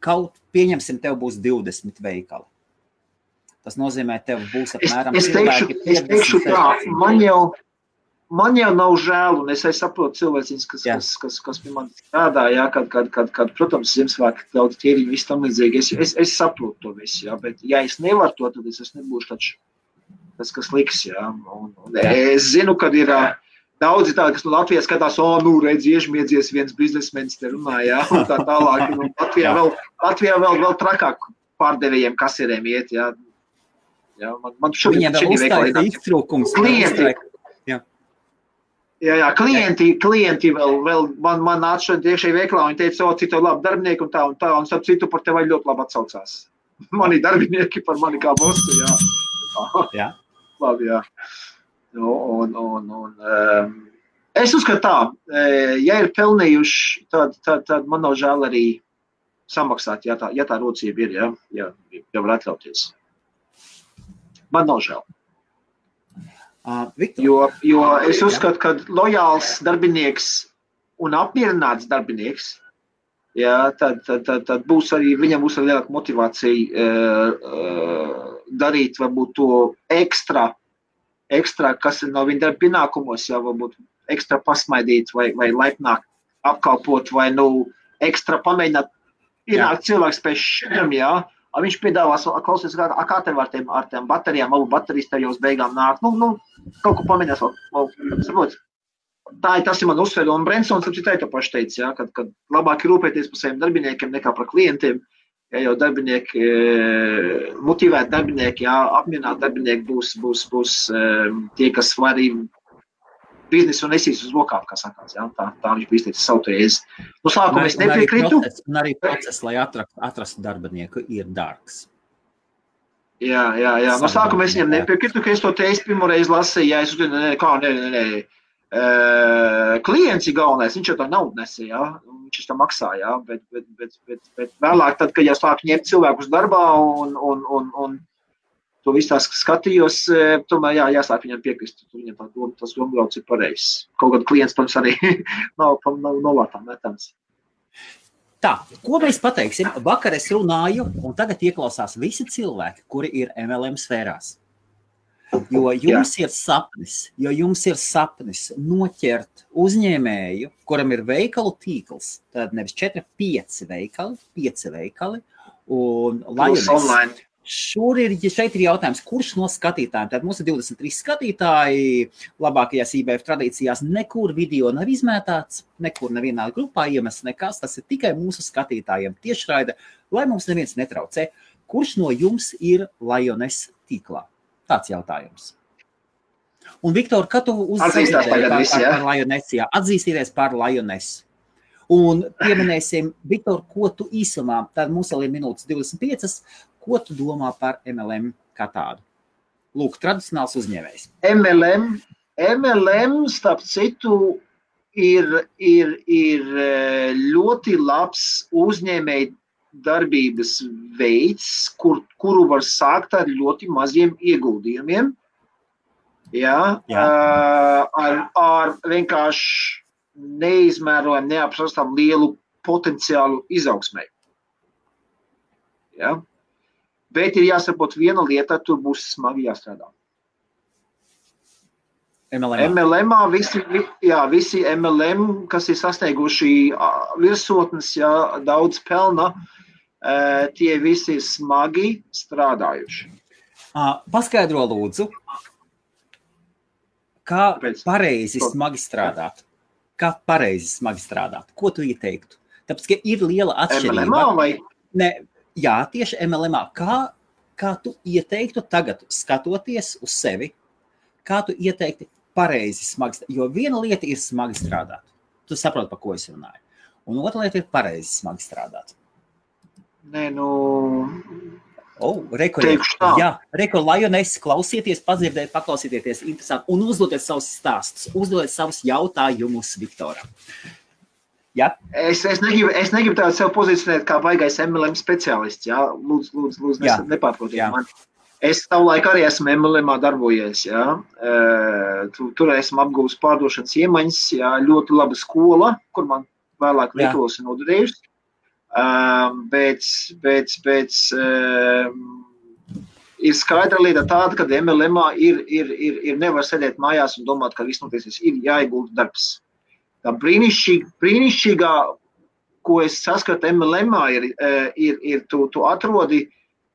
kaut pieņemsim, tev būs 20 veikali. Tas nozīmē, tev būs apmēram es, es teikšu, es teikšu tā, man jau, man jau nav žēl, un es, es saprotu cilvēciņus, kas, jā. kas, kas, kas pie manis strādā, jā, kad, kad, kad, kad protams, Ziemassvētku daudz ķēriņu, viss tam līdzīgi. Es, es, es saprotu to visu, jā, bet ja es nevaru to, tad es, es nebūšu taču tas, kas liks, jā. Un, un es zinu, kad ir daudzi tādi, kas no Latvijas skatās, o, nu, redz, iežmiedzies viens biznesmenis te runā, jā, un tā tālāk. Un Latvijā vēl, Latvijā vēl, vēl trakāk pārdevējiem kasieriem iet, jā. Jā, man, man šobrīd Viņiem vēl uzstājas iztrūkums. Klienti, Jā, jā, klienti, klienti vēl, vēl man, man nāca šodien iekšēji veiklā, viņi teica, o, cik tev labi darbinieki un tā, un tā, un starp citu par tevi ļoti labi atsaucās. Mani darbinieki par mani kā bosu, jā. jā. (laughs) labi, jā. Nu, un, un, un, um, es uzskatu tā, e, ja ir pelnījuši, tad, tad, tad man nav žēl arī samaksāt, ja tā, ja tā rocība ir, ja, ja, ja var atļauties. Man nav žēl. Uh, jo, jo es uzskatu, ka lojāls darbinieks un apmierināts darbinieks, jā, tad, tad, tad, tad būs arī viņam būs arī lielāka motivācija uh, uh, darīt varbūt to ekstra, ekstra, kas ir no viņa darba pienākumos, jā, varbūt ekstra pasmaidīt vai, vai laipnāk apkalpot vai nu ekstra pamēģināt ienākt cilvēks pēc šiem, jā, viņš piedāvās, klausies, kā, kā tev ar tiem, ar tiem baterijām, abu baterijas tev jau uz beigām nāk. Nu, nu, kaut ko pamēģinās vēl, vēl saprot. Tā ir tas, ir man uzsver, un Brensons arī to pašu teica, ja, kad labāk ir rūpēties par saviem darbiniekiem nekā par klientiem. Ja jau darbinieki, motivēti darbinieki, jā, apmierināti darbinieki būs, būs, būs tie, kas var arī biznesu nesīs uz lokām, kā sakās. Ja? Tā, tā viņš bija izteicis savu tēzi. No sākuma es nepiekrītu. Un arī process, lai atrastu, atrastu darbinieku, ir dārgs. Jā, jā, jā. No sākuma es viņam nepiekrītu, ka es to teicu pirmo reizi lasīju. Jā, es uzskatu, ne, kā, nē, nē, nē. Uh, klients ir galvenais, viņš jau tā naudu nesīja, ja? Viņš to maksā, ja? bet, bet, bet, bet, bet vēlāk, tad, kad jau sāk ņemt cilvēkus darbā un, un, un, un to visu tās skatījos, tomēr jā, jāsāk viņam piekrist. Viņam tā doma, tas domāts ir pareizs. Kaut gan klients, protams, arī (laughs) nav, nav novārtā metams. Tā, ko mēs pateiksim? Vakar es runāju, un tagad ieklausās visi cilvēki, kuri ir MLM sfērās. Jo jums Jā. ir sapnis, jo jums ir sapnis noķert uzņēmēju, kuram ir veikalu tīkls. Tad nevis 4, 5 veikali, 5 veikali. Un, lai online. Šur ir, šeit ir jautājums, kurš no skatītājiem, tad mums ir 23 skatītāji, labākajās IBF tradīcijās, nekur video nav izmētāts, nekur nevienā grupā iemests nekas, tas ir tikai mūsu skatītājiem tiešraida, lai mums neviens netraucē. Kurš no jums ir Liones tīklā? Tāds jautājums. Un, Viktor, kad tu uzzināsi par, par, par Liones, jā, atzīstīties par Liones. Un pieminēsim, Viktor, ko tu īsumā, tad mums vēl ir minūtes 25, Ko tu domā par MLM kā tādu? Lūk, tradicionāls uzņēmējs. MLM, MLM starp citu, ir, ir, ir eh, ļoti labs uzņēmēji darbības veids, kur, kuru var sākt ar ļoti maziem ieguldījumiem. Ja, Jā. Uh, ar, ar vienkārši neizmērojumu, neapšaubām lielu potenciālu izaugsmē. Ja? Bet ir jāsaprot viena lieta, tur būs smagi jāstrādā. MLM. MLM, visi, jā, visi MLM, kas ir sasnieguši virsotnes, jā, daudz pelna, tie visi ir smagi strādājuši. Paskaidro lūdzu, kā pareizi smagi strādāt. Kā pareizi smagi strādāt? Ko tu ieteiktu? Tāpēc, ka ir liela atšķirība. MLM vai? Ne, jā, tieši MLM. Kā, kā tu ieteiktu tagad, skatoties uz sevi, kā tu ieteiktu pareizi smagi strādāt? Jo viena lieta ir smagi strādāt. Tu saproti, par ko es runāju. Un otra lieta ir pareizi smagi strādāt. Nē, nu. Oh, Jā, reko, Lioness, klausieties, padzirdēt, paklausieties, interesanti un uzdodiet savus stāstus, uzdodiet savus jautājumus Viktoram. Ja? Es, es, negribu, es negribu tādu sev pozicionēt kā baigais MLM speciālists. Jā? Lūdzu, lūdzu, lūdzu ja. nepārprotiet man. Es savulaik arī esmu MLM darbojies. Jā? Tur, tur esmu apgūlis pārdošanas iemaņas, jā? ļoti laba skola, kur man vēlāk ir nodarījusi. Um, bet, bet, bet um, ir skaidra lieta tāda, ka MLM ir, ir, ir, ir nevar sēdēt mājās un domāt, ka viss notiksies. Ir jāiegulda darbs tā brīnišķīga, brīnišķīgā, ko es saskatu MLM, ir, ir, ir tu, tu atrodi,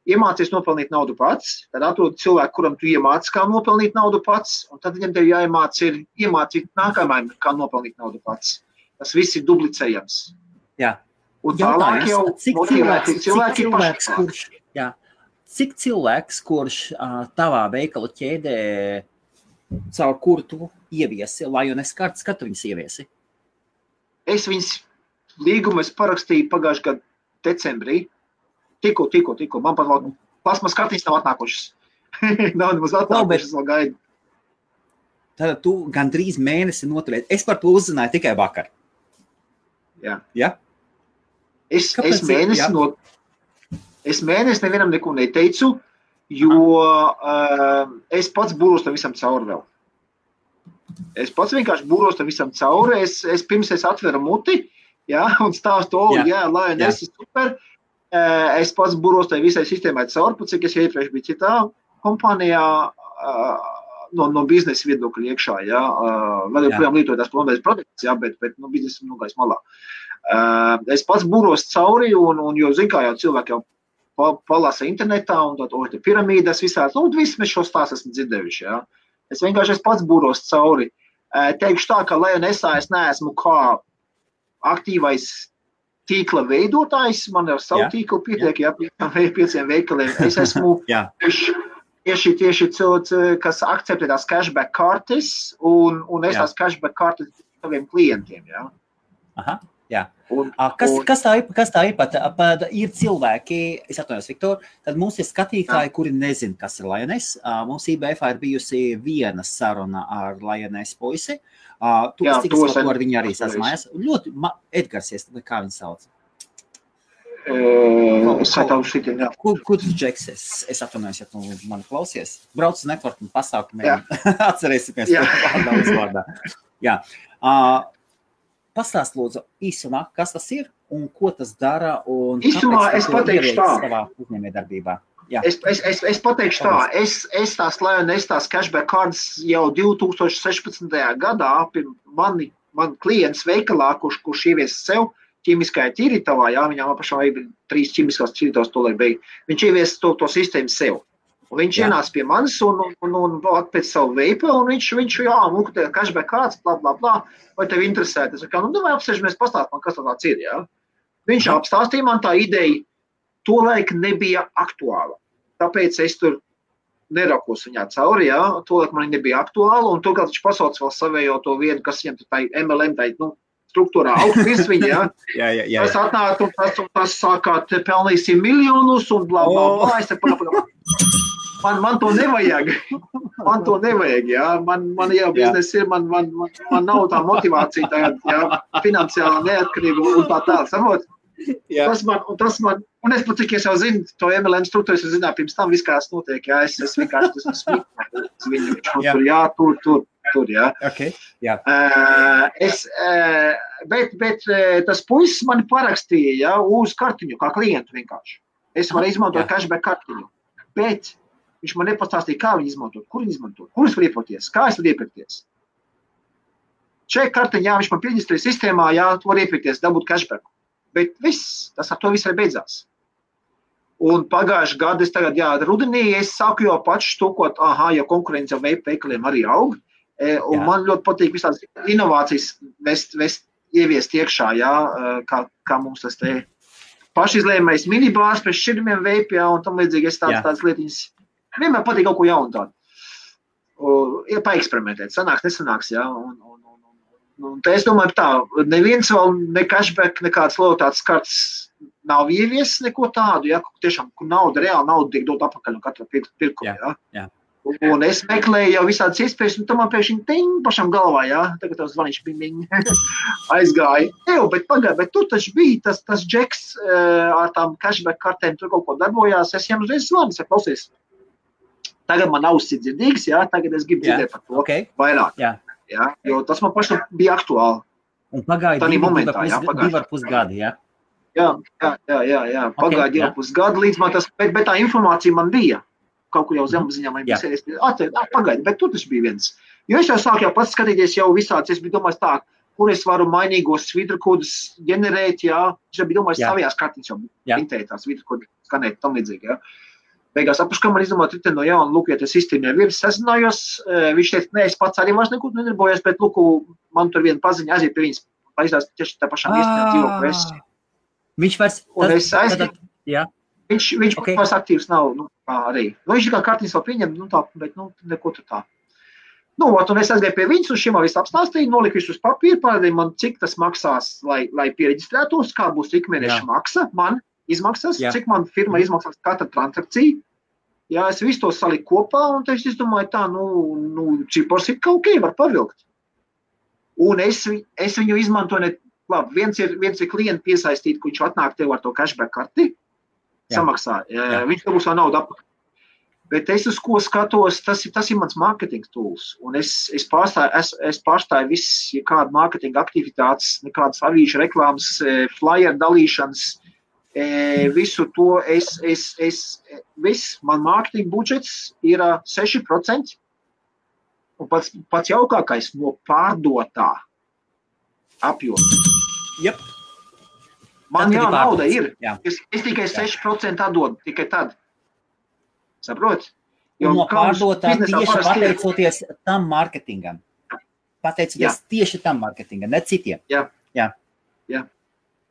iemācies nopelnīt naudu pats, tad atrodi cilvēku, kuram tu iemācies, kā nopelnīt naudu pats, un tad viņam tev jāiemāc ir iemācīt nākamajam, kā nopelnīt naudu pats. Tas viss ir duplicējams. Jā. Un tālāk jau cik cilvēks, cilvēki cik cilvēks, kurš, jā, cik cilvēks, kurš uh, tavā veikala ķēdē, caur kuru tu ieviesi, lai un es kārtas, kad tu viņus ieviesi? Es viņas līgumu parakstīju pagājušajā gadā decembrī. Tikko, tikko, tikko. Man pat vēl plasmas kartītes nav atnākušas. (laughs) nav nemaz atnākušas, vēl gaidu. Tad tu gandrīz mēnesi noturēji. Es par to uzzināju tikai vakar. Jā. Ja? Es, Kāpēc es mēnesi, no, es mēnesi nevienam neko neteicu, jo uh, es pats būros tam visam cauri vēl. Es pats vienkārši būros tam visam cauri. Es, es pirms es atveru muti ja, (laughs) un stāstu, oh, jā, jā lai es esmu super. Es pats būros tai visai sistēmai cauri, cik es iepriekš biju citā kompānijā. No, no biznesa viedokļa iekšā. Ja, vēl joprojām lietoju tās plānotas produktus, ja, bet, bet no biznesa nogājis malā. Es pats būros cauri, un, un jo, zin kā jau cilvēki jau palasa internetā, un tad, oh, te piramīdas visādi, nu, viss mēs šo stāstu esam dzirdējuši. Uh, Es vienkārši es pats būros cauri. Teikšu tā, ka Leonesā es neesmu kā aktīvais tīkla veidotājs. Man ar savu jā. tīklu pietiek, jā, jā pieciem veikaliem. Es esmu (laughs) tieši, tieši, tieši cilvēks, kas akceptē tās cashback kartes, un, un es jā. tās cashback kartes saviem klientiem. Jā. Aha. Jā. Un, kas, un, kas tā? Kas tā ir, pat, pat, ir cilvēki, es atvainojos, Viktor, tad mums ir skatītāji, jā. kuri nezina, kas ir Lioness. Mums IBF ir bijusi viena saruna ar Lioness puisi. Tu jā, esi ar viņu arī sasmājies. Ļoti, Edgars, kā viņu sauc? Es šitiem, jā. Kur, kur tu džeks? Es, es atvainojos, ja tu mani klausies. Brauc uz networking pasākumiem. (laughs) Atcerēsimies to vārdā uzvārdā. Jā. Uh, pastāst lūdzu īsumā, kas tas ir un ko tas dara Īsumā es pateikšu tā. savā uzņēmējdarbībā. Jā. Es, es, es, es pateikšu tā, es, es tās Lion, es tās cashback cards jau 2016. gadā, mani, man klients veikalā, kurš, kurš ievies sev ķīmiskajā ķiritavā, jā, viņam pašam bija trīs ķīmiskās ķiritavas, to lai bija, viņš ievies to, to sistēmu sev. Viņš Jā. ienāca pie manis un, un, un, un atpēc savu veipu, un viņš, viņš jā, nu, ka tev cashback cards, bla, bla, bla, vai tev interesē. Es saku, nu, vai apsēžamies pastāst man, kas tā tāds ir, jā. Viņš Mhm. apstāstīja man tā ideja, to laika nebija aktuāla. Tāpēc es tur nerakos viņā cauri. Jā, to laika man nebija aktuāla. Un turklāt viņš pasauc vēl savējo to vienu, kas viņam tā MLM tā, nu, struktūrā augsts viņa. Jā. (laughs) Jā, jā, jā. Tas atnāk, un tas, un tas sākāt pelnīsim miljonus un bla, bla, bla. Es te pagaidām. Man, man to nevajag. Man to nevajag. Jā. Man, man jau biznesa ir, man, man, man, man nav tā motivācija, tagad, jā, finansiālā neatkarība un tā tālāk. Jā. Tas man, un tas man, un es pat cik es jau zinu, to MLM struktūru, es zināju, pirms tam viss kāds notiek, jā, es, es vienkārši tas smīkājis viņu, Jā. tur, jā, tur, tur, tur, jā. Okay. jā. Uh, es, uh, bet, bet uh, tas puisis man parakstīja, jā, uz kartiņu, kā klientu vienkārši. Es varu izmantot cashback kartiņu, bet viņš man nepastāstīja, kā viņu izmantot, kur viņu izmantot, kur es varu iepirkties, kā es varu iepirkties. Šeit kartiņā jā, viņš man pieņemstīja sistēmā, jā, tu vari iepirkties, dabūt cashback. Bet viss, tas ar to viss arī beidzās. Un pagājušajā gadā, es tagad, jā, rudenī es sāku jau pats štukot, ah, jo konkurence jau veikaliem arī aug. E, un Jā. man ļoti patīk visādas inovācijas, vest, vest, ieviest iekšā, jā, e, kā, kā mums tas te pašizlēmējs minibārs pēc šķirmiem veipjā un tam līdzīgi. Es tādas, Jā. tādas lietiņas vienmēr patīk kaut ko jaunu tādu. Ir paeksperimentēt, sanāks, nesanāks, jā. Un, un, un, un, un es domāju tā, neviens vēl ne cashback, nekāds lojotāts karts nav ieviesis neko tādu, ja, kur tiešām, kur nauda, reāli nauda tiek dot atpakaļ no katra pir- pirkuma, ja. jā. Un es meklēju jau visādas iespējas, un tam man pēkšņi ting pašam galvā, jā, tagad tas zvaniņš bija (laughs) aizgāja. Ew, bet pagaid, bet tur taču bija tas, tas džeks uh, ar tām cashback kartēm, tur kaut ko darbojās, es viņam uzreiz zvanu, saku, klausies, tagad man ausis ir dzirdīgs, jā, tagad es gribu dzirdēt par to Okay. vairāk, Jā. jā, jo tas man pašam bija aktuāli. Un pagāja divi, momentā, divi, jā, pus, pagājuši. divi ar pus gadi. Jā. Jā, jā, jā, jā, jā. pagāja jā. jau pusgadu, līdz man tas, bet, bet tā informācija man bija. Kaut kur jau zemapziņā man Jā. bija ah, pagaidi, bet tur tas bija viens. Jo es jau sāku jau pats skatīties jau visāds, es biju domājis tā, kur es varu mainīgos svītru kodus ģenerēt, jā. Es jau biju domājis Jā. savajās kartiņas jau Jā. pintēt tās svītru kodus, skanēt tam līdzīgi, jā. Beigās apakš, kā man izdomāt riteni no jauna, lūk, ja tas sistēma jau ir, sazinājos, eh, viņš teica, nē, es pats arī vairs neko nedarbojos, bet, lūk, man tur viena paziņa aiziet pie viņas, aizdās tieši tā pašā viesnē dzīvo, kur es. Ah. Viņš vairs. Un es tātad- Jā, Viņš, viņš Ok. okay. pats aktīvs nav. Nu, arī. Nu, viņš kā kārtīs vēl pieņem, nu, tā, bet nu, neko tur tā. Nu, ot, un es aizgāju pie viņas, un šim man viss apstāstīja, noliku visu uz papīra, parādīja man, cik tas maksās, lai, lai pieregistrētos, kā būs ikmēneša maksa, man izmaksas, Jā. Cik man firma izmaksās katra transakcija. Jā, es visu to saliku kopā, un es domāju, tā, nu, nu cipars ir kaut kā, var pavilkt. Un es, es viņu izmantoju, ne, labi, viens ir, viens ir klienti piesaistīt, viņš atnāk tev ar to cashback karti, Jā. samaksā. Jā. Viņš dabūs savu naudu atpakaļ. Bet es uz ko skatos, tas ir, tas ir mans marketing tools. Un es, es pārstāju, es, es pārstāju visas, ja kāda marketinga aktivitātes, nekādas avīžu reklāmas, flyer dalīšanas, eh, visu to es, es, es, viss, man marketing budžets ir ā, 6%. Un pats, pats jaukākais no pārdotā apjoma. Jep. Man jau nauda ir. Jā. Es, es tikai Jā. 6% atdodu, tikai tad. Saprot? Un no pārdotā tieši parasti ir- pateicoties tam mārketingam. Pateicoties tieši tam mārketingam, ne citiem.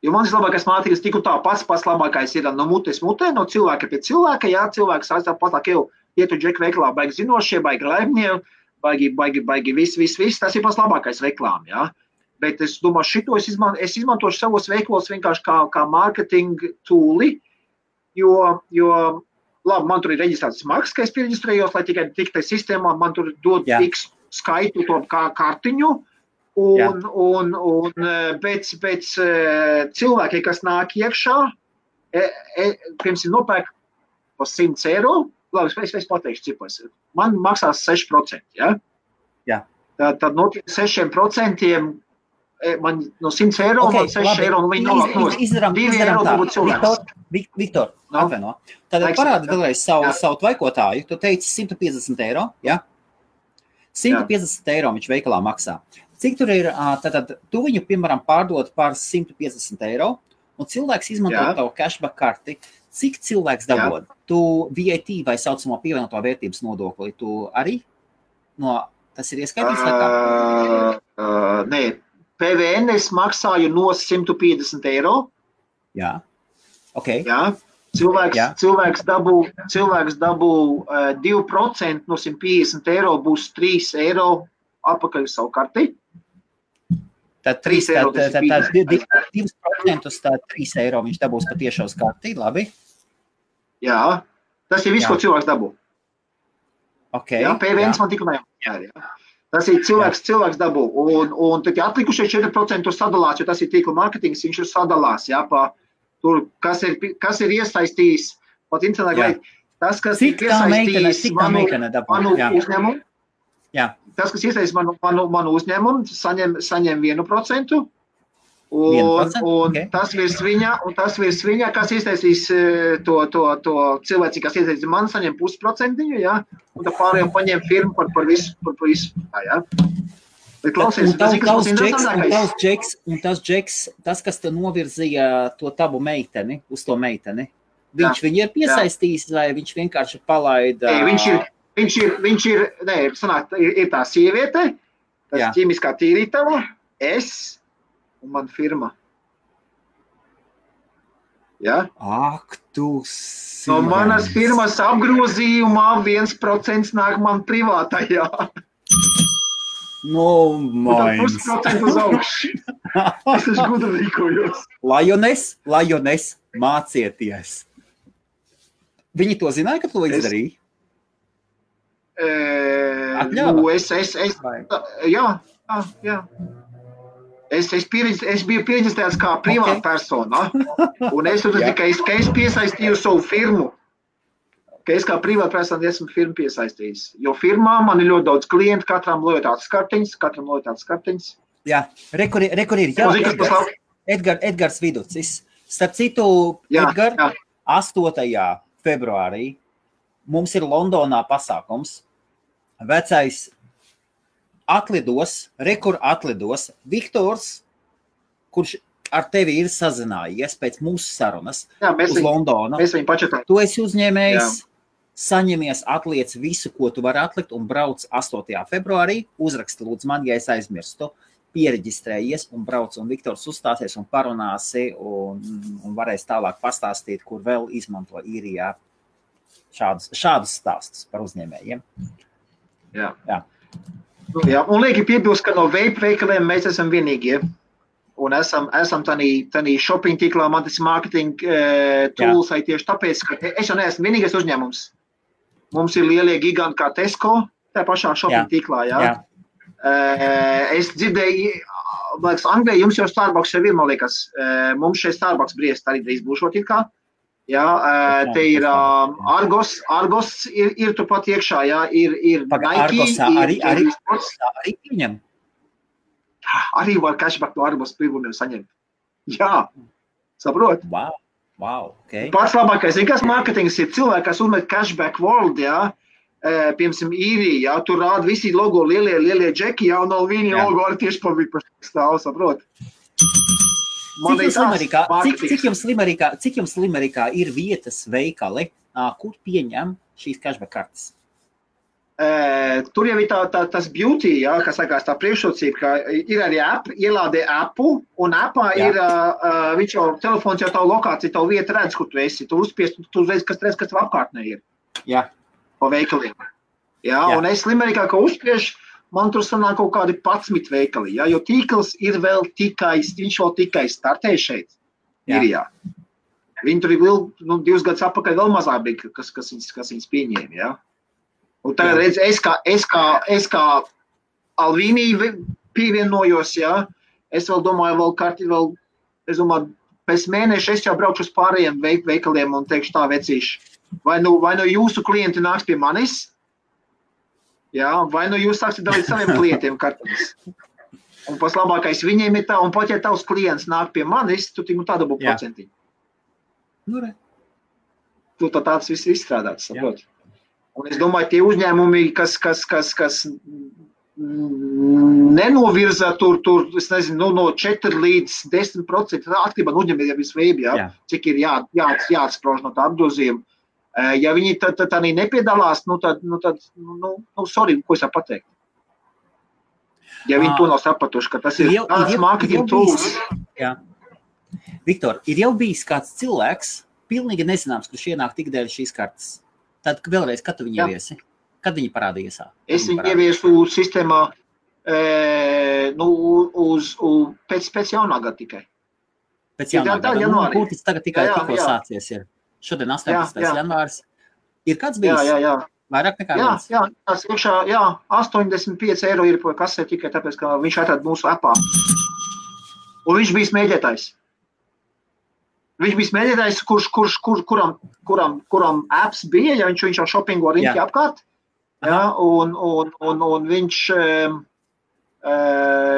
Jo mans labākais mākslinieks tik un tā pats, pats labākais ir no mutes mutē, no cilvēka pie cilvēka. Jā, cilvēks aizstāv patāk, jau ietu džeku veiklā, baigi zinošie, baigi laimnie, baigi, baigi, baigi viss, viss, viss. Tas ir pats labākais reklāma, jā. Bet es domāju, šito es, izman, es izmantošu savos veiklos vienkārši kā, kā marketing tūli, jo, jo, labi, man tur ir reģistrēts maksas, ka es pieregistrējos, lai tikai tiktai sistēmā man tur dod. X skaitu to kā kartiņu. Un, un, un eh, pēc, pēc eh, cilvēkiem, kas nāk iekšā, e, e, piemēram, nopērk par 100 eiro. Labi, es, es pateikšu, cipars. Man maksās 6%. Ja? Jā. Tad, tad no 6% man no 100 eiro, okay, man 6 labi. eiro, nu viņi nolāk no izdarām, 2 izdarām eiro, tā. būtu cilvēks. Viktor, Viktor No. atvaino. Tad Laiks, parādi jā. vēlreiz savu, Jā. savu tvaikotāju. Tu teici 150 eiro, ja? 150 eiro viņš veikalā maksā. Cik tur ir, ā, tātad tu viņu, piemēram, pārdod par 150 eiro, un cilvēks izmanto Jā. tavu cashback karti. Cik cilvēks dabū? Tu VAT vai saucamo pievienoto vērtības nodokli, tu arī no, tas ir ieskaitīts? Uh, uh, nē, PVN es maksāju no 150 eiro. Jā. Ok. Jā. Cilvēks, Jā. cilvēks dabū, cilvēks dabū uh, 2% no 150 eiro, būs 3 eiro atpakaļ savu karti. Tad 3 3 eiro. tad, tad, tad, tad 2% tā 3 eiro viņš dabūs patiešām uz karti. Labi. Jā, tas ir viss, Jā. ko cilvēks dabū. Okay, Jā, PVN man tikai nejautāja. Tas ir cilvēks, cilvēks dabū. Un, un tad atlikušie 4% tur sadalās, jo tas ir tīkla mārketings, viņš ir sadalās. Jā, pa, tur, kas, ir, kas ir iesaistījis, pat internetā Jā. tas, kas Cik ir meitene, iesaistījis tā manu, meitene dabū? manu Jā. uzņēmumu, Jā. Tas, kas iesaistīs manu, manu, manu uzņēmumu, saņem, saņem 1%. Un, 1%, un ok. tas viņa, un tas virs viņa, kas iesaistīs eh, to, to, to cilvēci, kas iesaistīs man, saņem pusprocentiņu, jā, un tad pārējiem paņem firmu par, par visu, par, par visu. Tā, jā. Bet klausies, kas tavs mums džeks, un tavs džeks, un tas džeks, tas, kas te novirzīja to tavu meiteni, uz to meiteni, viņš viņu ir piesaistījis, vai viņš vienkārši palaida? Ei, viņš ir, viņš ir, viņš ir, nē, sanāk, ir, ir tā sieviete, tas Jā. ķīmiskā tīrītava, es un man firma. Ja? Ak, tu No manas firmas apgrozījumā 1% nāk man privātajā. No mains. pusprocentu uz augšu. (laughs) Es esmu gudri rīkojos. Lajones, lajones, mācieties. Viņi to zināja, ka tu izdarīji? E, Atļāva? nu, es, es, es, jā, jā, jā. Es, es, pieredz, es biju pieredzējis kā privāta Ok. okay. persona. Un es Jā. ka, es, ka es piesaistīju savu firmu. Ka es kā privāta persona esmu firmu piesaistījis. Jo firmā man ir ļoti daudz klientu, katram lojalitātes kartiņas, katram lojalitātes kartiņas. Jā, rekur, rekur. Jā, Edgars, paslauc? Edgar, Edgars Viducis. Starp citu, Jā, Edgar, jā. 8. februārī mums ir Londonā pasākums. Vecais atlidos, rekur atlidos Viktors, kurš ar tevi ir sazinājies pēc mūsu sarunas Jā, uz viņu, Londonu. mēs viņu pačatām. Tu esi uzņēmējs, saņemies, atliec visu, ko tu vari atlikt, un brauc 8. februārī. Uzraksti, lūdzu, man, ja es aizmirstu. Pieregistrējies un brauc, un Viktors uzstāsies un parunāsi, un, un varēs tālāk pastāstīt, kur vēl izmanto īrijā šādus, šādus stāstus par uzņēmējiem. Jā. Jā. Jā, un lieki piebilst, ka no vape veikaliem mēs esam vienīgie. Un esam, esam tādā shopping tīklā, man tas ir marketing uh, tools, arī tieši tāpēc, ka es jau neesmu vienīgais uzņēmums. Mums ir lielie giganti kā Tesco, tā pašā shopping Jā. tīklā. Jā. Jā. Uh, es dzirdēju, liekas, Anglijā jums jau Starbucks jau ir, man liekas, uh, mums šeit Starbucks briest arī drīz būšot it kā. Jā, te ir um, Argos, Argos ir, ir turpat iekšā, jā, ir, ir Paga- Nike, Argosā ir, arī- arī- ir sports. Tā arī pieņem. arī var cashback no Argos brīvumiem saņemt. Jā, saprot. Wow, wow, okay. Pats labākais, zini, kas mārketings ir cilvēki, kas uzmet cashback world, jā, piemēram, īrija, jā, tur rāda visi logo, lielie, lielie džeki, jā, un no viņa logo arī tieši pavīk par stāvu, saprot. Cik jums, Limerikā, cik, cik, jums Limerikā, cik jums Limerikā ir vietas veikali, kur pieņem šīs cashback kartes? Uh, tur jau ir tā, tā, tas beauty, jā, kas sakās, tā priekšrocība, ka ir arī app, ielādē appu, un appā Jā. ir, uh, viņš jau, telefons jau tavu lokāciju, tavu vietu redz, kur tu esi. Tu uzspies, tu, tu redz, kas redz, kas tev apkārtnē ir. Jā. Pa veikaliem. Jā, Jā. un es Limerikā, ka uzspiež, man tur sanāk kaut kādi 11 veikali, jā, jo tīkls ir vēl tikai, viņš vēl tikai startē šeit, Jā. Irijā. Viņi tur ir vēl, nu, divus gadus atpakaļ vēl mazāk bija, kas, kas, viņas, kas viņas pieņēma, jā. Un tagad, Jā. redz, es kā, es kā, es kā Alvīnī vi- pievienojos, jā, es vēl domāju, vēl karti vēl, es domāju, pēc mēneša es jau braukšu uz pārējiem veik, veikaliem un teikšu tā vecīši. Vai nu, vai nu jūsu klienti nāks pie manis, jā, vai nu jūs sāksiet dalīt saviem klientiem kartuļus. Un pats labākais viņiem ir tā, un pat ja tavs klients nāk pie manis, tu nu tādu būtu procentiņu. Nu, re. Tu tā tāds viss izstrādāts, saprot. Un es domāju, tie uzņēmumi, kas, kas, kas, kas nenovirza tur, tur es nezinu, nu, no 4 līdz 10 procentiem atkarībā no uzņēmējiem cik ir jā, jā, jāatsprauž no tā apgrozījuma. Ja viņi arī nepiedalās, nu tad, nu tad, nu, nu, nu sorry, ko es varu pateikt. Ja viņi to nav sapratuši, ka tas ir jau- tāds tools. Jā. Viktor, ir jau bijis kāds cilvēks, pilnīgi nezināms, kurš ienāk tik dēļ šīs kartes. Tad vēlreiz, kad tu viņu ieviesi? Kad viņi parādījās? Es viņu ieviesu sistēmā e, nu, uz, uz, pēc, pēc jaunā gada tikai. Pēc jaunā gada. Nu, Kurtis tagad tikai Jā, jā, tikko jā. sācies ir. Šodien 18. Jā, jā. janvārs. Ir kāds Jā, bijis? jā, jā. Vairāk nekā Jā, viens. jā, tas iekšā, jā, 85 eiro ir par kasē tikai tāpēc, ka viņš atrada mūsu apā. Un viņš bija smēķētājs. Viņš bija smēķētājs, kurš, kurš, kur, kuram, kuram, kuram apps bija, ja viņš, viņš jau shoppingo riņķi Jā. apkārt. Jā, un, un, un, un viņš um,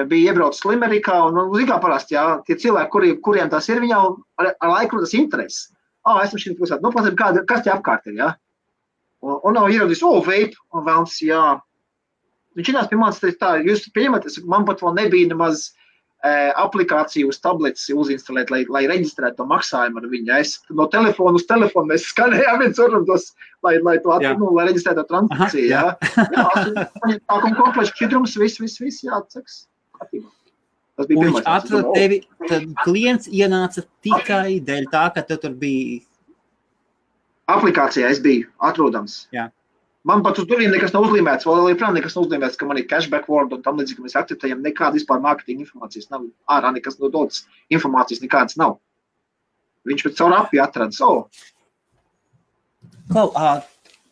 bija iebraucis Limerikā. Un, un, kā parasti, jā, tie cilvēki, kuri, kuriem tas ir, viņi jau ar, ar laiku tas interesē. Ah, esmu šī. Nu, patīk, kāda, kas te apkārt ir, jā? Un, un nav ieradis, o, vape, un vēlams, jā. Viņš ienāca pie manis, teica, tā, jūs pieņemat, man pat vēl nebija nemaz e, aplikāciju uz tablets uzinstalēt, lai, lai reģistrētu to maksājumu ar viņu. Es no telefona uz telefonu mēs skanējām viens otram tos, lai, lai to Jā. atveru, nu, lai reģistrētu transakciju, jā. Jā, jā tā kā komplekss šķidrums, viss, viss, viss, jā, ceks, kārtībā. Tas bija viņš pirmais. Es atrada tevi, tad klients ienāca tikai dēļ tā, ka tu tur biji. aplikācijā es biju atrodams. Jā. Man pat uz durvīm nekas nav uzlīmēts, vēl joprojām nekas nav uzlīmēts, ka man ir cashback word un tam līdzīgi, ka mēs akceptējam nekādu vispār mārketinga informācijas. Nav ārā nekas no dodas, informācijas nekādas nav. Viņš pēc caur apju atrada savu. Klau, ā,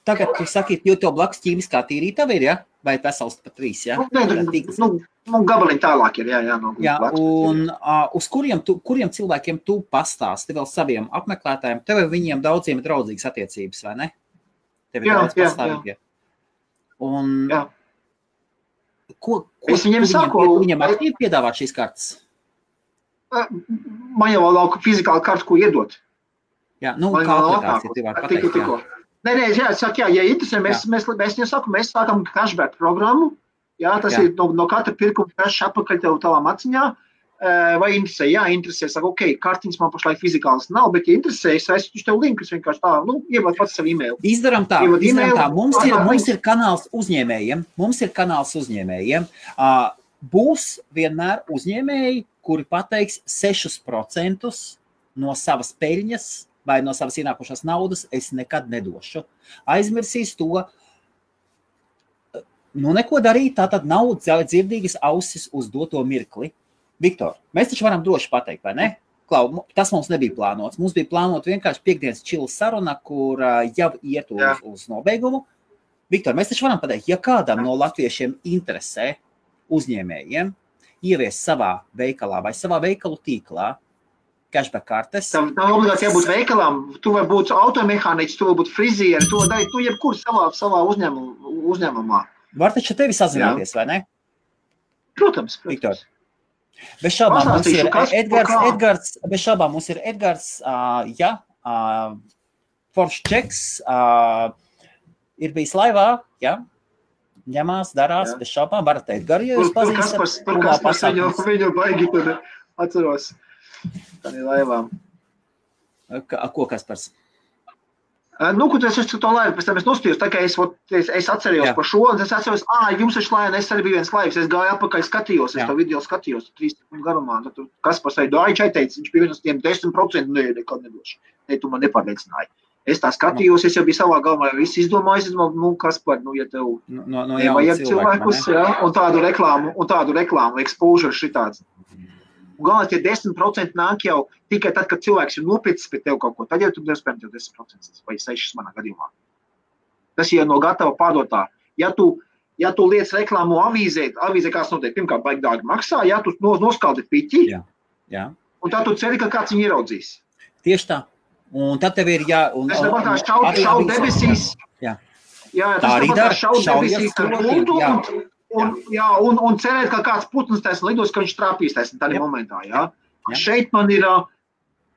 tagad tu saki, jo tev blakus ķīmiskā tīrītava ir, ja? Vai vesels pat trīs, ja? Nu, nē, nu. Nu, gabaliņi tālāk ir, jā, jā, no Jā, un uh, uz kuriem, tu, kuriem cilvēkiem tu pastāsti vēl saviem apmeklētājiem? Tev ar viņiem daudziem ir draudzīgas attiecības, vai ne? Tev ir Jā, daudz jā, pastāvīgie. Un Jā. ko, ko Es viņiem saku, viņiem vai- aktīvi piedāvā šīs kartes? Man jau nav fizikāli kartu, ko iedot. Jā, nu, Man kā aplikācija, tu vari pateikt. jā. tikko. Nē, nē, jā, es saku, jā, ja interesē, mēs, mēs, mēs, mēs, saku, mēs sākam cashback programmu. Jā, tas Jā. ir no, no katra pirkuma cash apakaļ tev tavā maciņā. Vai interesē? Jā, interesē. Saku, ok, kartiņas man pašlaik fizikāls nav, bet, ja interesē, es aizsūtu tev linku, es vienkārši tā, nu, ievadu pats savu e-mailu. Izdarām tā, Ievadu izdarām tā. Mums ir, mums ir kanāls uzņēmējiem. Mums ir kanāls uzņēmējiem. Būs vienmēr uzņēmēji, kuri pateiks 6% no savas peļņas vai no savas ienākušās naudas es nekad nedošu. Aizmirsīs to. Nu, neko darīt, tā tad nav dzirdīgas ausis uz doto mirkli. Viktor, mēs taču varam droši pateikt, vai ne? Klau, tas mums nebija plānots. Mums bija plānota vienkārši piekdienas čila saruna, kur jau iet uz, Jā. uz nobeigumu. Viktor, mēs taču varam pateikt, ja kādam no latviešiem interesē uzņēmējiem ieviest savā veikalā vai savā veikalu tīklā cashback kartes, Tam tam obligāti jābūt veikalam. Tu vari būt automehāniķis, tu vari būt frizieri, to dari tu jebkur savā, savā uzņēmumā. uzņēmumā. Var taču tevi sazināties, vai ne? Protams, Viktor. protams. Bez šaubām mums ir Edgars. Edgars, bez šaubām mums ir Edgars, uh, jā, uh, Foršs Čeks, uh, ir bijis laivā, jā, ņemās, darās, Jā. bez šaubām, varat Edgaru, ja jūs pazīstat. Kaspars, tur klubā Kaspars viņu, viņu baigi tur atceros. Tā ir laivām. Ka- Ko Kaspars? Nu, kur es esmu to laivu, pēc tam es nostījos, tā kā es, vot, es, es atcerējos Jā. par šo, un es atceros, ā, jums ir laiva, es arī biju viens laivs, es gāju apakaļ, skatījos, es Jā. to video skatījos, trīs stundu garumā, tad tur Kaspars arī dāja čai teica, viņš bija viens no tiem 10%, nē, nekad nedošu, ne, tu man nepārliecināji. Es tā skatījos, es jau biju savā galvā, viss izdomājis, es domāju, nu, Kaspar, nu, ja tev No, no, no Ja jauna vajag cilvēka, cilvēkus, jā, un tādu reklāmu, un tādu reklāmu, exposure šitāds. Un galvenais, tie 10% nāk jau tikai tad, kad cilvēks ir nopircis pie tev kaut ko. Tad jau tu nespēj jau 10% vai 6% manā gadījumā. Tas jau no gatava pārdotā. Ja tu, ja tu liec reklāmu avīzē, avīzē kāds notiek, pirmkārt, baigi dārgi maksā, ja tu no- noskaldi piķi, Jā. Jā. un tad tu ceri, ka kāds viņu ieraudzīs. Tieši tā. Un tad tev ir jā, un, Es šaut, arī- šaut arī- debesīs. Jā. Jā, Tā arī dara. ir Šaujies debesīs jā. un, un, jā, un, un cerēt, ka kāds putns taisn lidos, ka viņš trāpīs taisn tādā Jā. momentā. Jā. Jā. Šeit man ir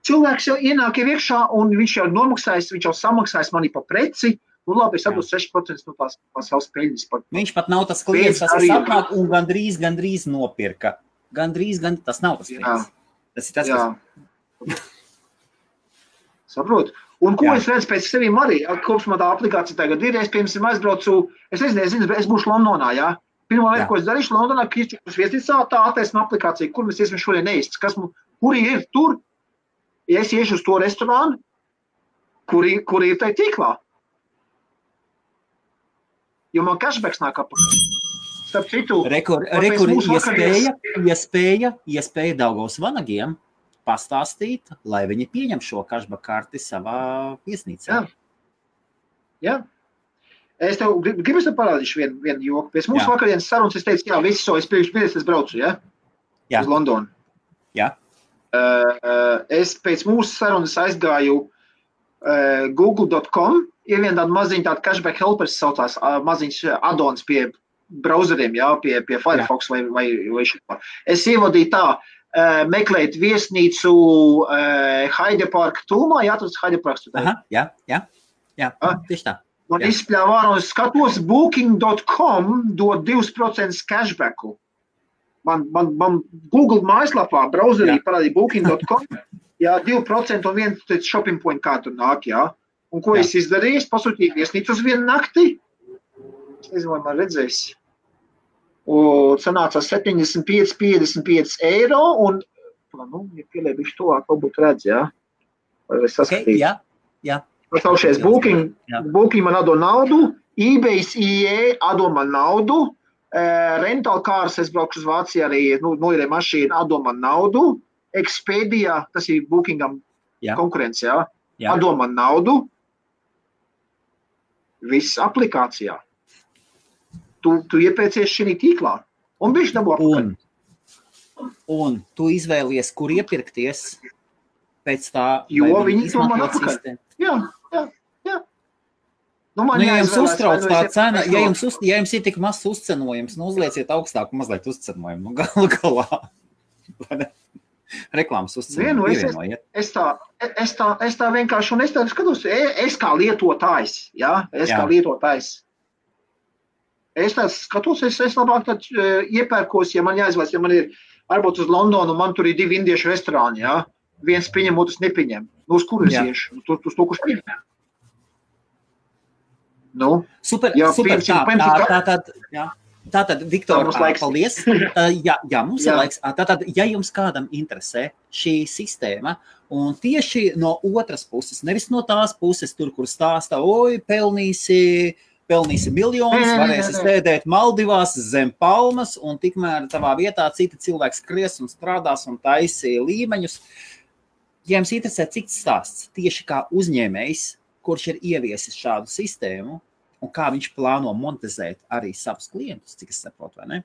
cilvēks jau ienāk jau iekšā un viņš jau nomaksājis, viņš jau samaksājis mani pa preci. Nu, labi, es Jā. atdodu 6% no tās, savas peļņas. Par, Viņš pat nav tas klients, kas ir apkārt un gandrīz, gandrīz nopirka. Gandrīz, gan tas nav tas Jā. klients. Tas ir tas, jā. kas Saprotu. Un ko Jā. jā. es redzu pēc sevis arī, kopš man tā aplikācija tagad ir, es, piemēram, aizbraucu, es nezinu, es, es būšu Londonā, jā. Pirmā lieta, Jā. ko es darīšu Londonā, ka izčukas viesnīcā, tā attaisna aplikācija, kur mēs iesim šodien neist, kas mums, kuri ir tur, ja es iešu uz to restorānu, kuri, kuri ir tajā tīklā. Jo man cashbacks nāk apakaļ. Starp citu, Rekur, Tāpēc rekur mūsu iespēja, iespēja, iespēja Daugavas vanagiem pastāstīt, lai viņi pieņem šo cashback karti savā viesnīcā. Jā. Jā. Es tev grib- gribu parādīšu vienu, vienu joku. Pēc mūsu Jā. vakardienas sarunas es teicu, jā, visi so, es pirms biļetes es braucu, ja? Jā. Uz Londonu. Jā. Uh, es pēc mūsu sarunas aizgāju uh, google.com, ir viena tāda maziņa tāda cashback helpers saucās, uh, maziņš uh, addons pie browseriem, jā, pie, pie Firefox vai, vai, vai šitā. Es ievadīju tā, uh, meklēt viesnīcu uh, Haide Park tūmā, jā, tas Haide Parks. tu teici. Aha, jā, jā, jā, Ah. tieši tā. Man ārā un es skatos, booking.com dod 2% cashbacku. Man, man, man Google mājaslapā, browserī parādīja booking.com. Jā, 2% un viens tāds shopping point kā tur nāk, jā. Un ko Jā. es izdarīju? Es pasūtīju viesnīcu uz vienu nakti. Es nezinu, vai man redzēs. Un sanāca 75, 55 eiro un, nu, ja pieliebišu to, varbūt redz, jā. Vai es Okay, saskatīju? jā, jā. Pasaušies Booking. Booking man atdod naudu, eBay's IE atdod man naudu, Rental Cars, es braukšu uz Vāciju arī, nu, noirē mašīnu, atdod man naudu, Expedia, tas ir Bookingam Jā. konkurence, jā, Jā. atdod man naudu, viss aplikācijā. Tu, tu iepēcies šī tīklā, un viņš dabū apakaļ. Un, un tu izvēlies, kur iepirkties pēc tā, Jo viņi to man sistēmu. Jā, jā, jā. Nu, man Nu, ja jums uztrauc nu tā es cena, ja no- jums, uz, ja jums ir tik mazs uzcenojums, nu uzlieciet augstāku mazliet uzcenojumu. Nu, galu galā. Reklāmas uzcenojumu es- pievienojiet. es tā, es tā, es tā vienkārši, un es tā skatos, e- es kā lietotājs, jā, es Jā. kā lietotājs. Es tā skatos, es, es labāk tad uh, iepērkos, ja man jāizvēlas, ja man ir varbūt uz Londonu, man tur ir divi indiešu restorāni, jā, viens pieņem, otrs nepieņem. Nu, uz kur es Jā. iešu? Nu, Tur, uz to, kurš pieņem. Nu, Super, Jā, super. piemēram, Tā, piemēram, tā, kā- tā, tā, jā. Tātad, Viktor, Tā mums laiks. paldies. (laughs) Uh, Jā, jā mums ir Jā. laiks. Ā, Tātad, ja jums kādam interesē šī sistēma, un tieši no otras puses, nevis no tās puses, tur, kur stāsta, oi, pelnīsi, pelnīsi miljonus, nē, varēsi sēdēt Maldivās zem palmas, un tikmēr tavā vietā citi cilvēki skries un strādās un taisi līmeņus. Ja jums interesē cits stāsts, tieši kā uzņēmējs, kurš ir ieviesis šādu sistēmu, un kā viņš plāno monetizēt arī savus klientus, cik es saprotu, vai ne?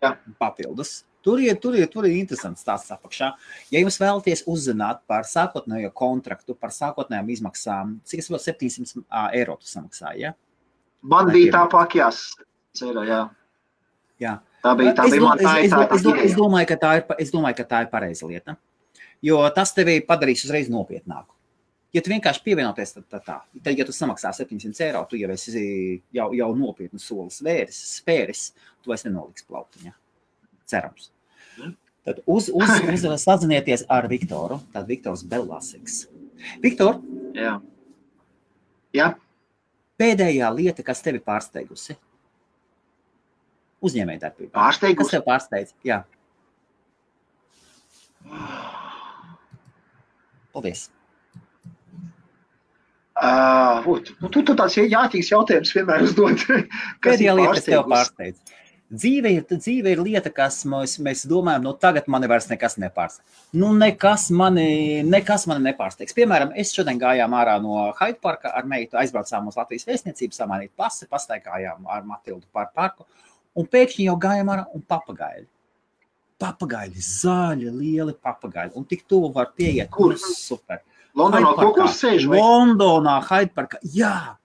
Jā. Papildus. Tur ir, tur, ir, tur ir interesants stāsts apakšā. Ja jūs vēlaties uzzināt par sākotnējo kontraktu, par sākotnējām izmaksām, cik es saprotu, 700 ā, eiro tu samaksāji, ja? man bija tā pakjās. Ceru, jā. Jā. Tā bija tā Es, bija man es, tā es, ir tā do- es, do, tā es, ideja. domāju, ka tā ir, pa- es domāju, ka tā ir pareiza lieta. Jo tas tevi padarīs uzreiz nopietnāku. Ja tu vienkārši pievienoties, tad, tad tā. Tad, ja tu samaksā 700 eiro, tu jau esi jau, jau nopietnu soli svēris, spēris, tu vairs nenoliks plautiņā. Cerams. Tad uz, uz, (laughs) uz, sazinieties ar Viktoru. Tad Viktors Belāsiks. Viktor, Jā. Jā. pēdējā lieta, kas tevi pārsteigusi? Uzņēmējdarbībā. Kas Pārsteigums. tev pārsteidz? Jā. Paldies. Uh, nu, tu, tāds jātīgs jautājums vienmēr uzdod. (laughs) Pēdējā lieta, kas tev pārsteidz. Dzīve ir, dzīve ir lieta, kas mēs, mēs domājam, no tagad mani vairs nekas nepārsteigts. Nu, nekas mani, nekas mani nepārsteigs. Piemēram, es šodien gājām ārā no Hyde Parka ar meitu, aizbraucām uz Latvijas vēstniecību, samainīt pasi, pastaigājām ar Matildu par parku, un pēkšņi jau gājām ārā un papagaili. Papagaļi, zaļi, lieli papagaļi. Un tik tuvu var pieiet. Kur? Super. Londonā kaut kur sēž? Londonā, Haidparkā. Jā,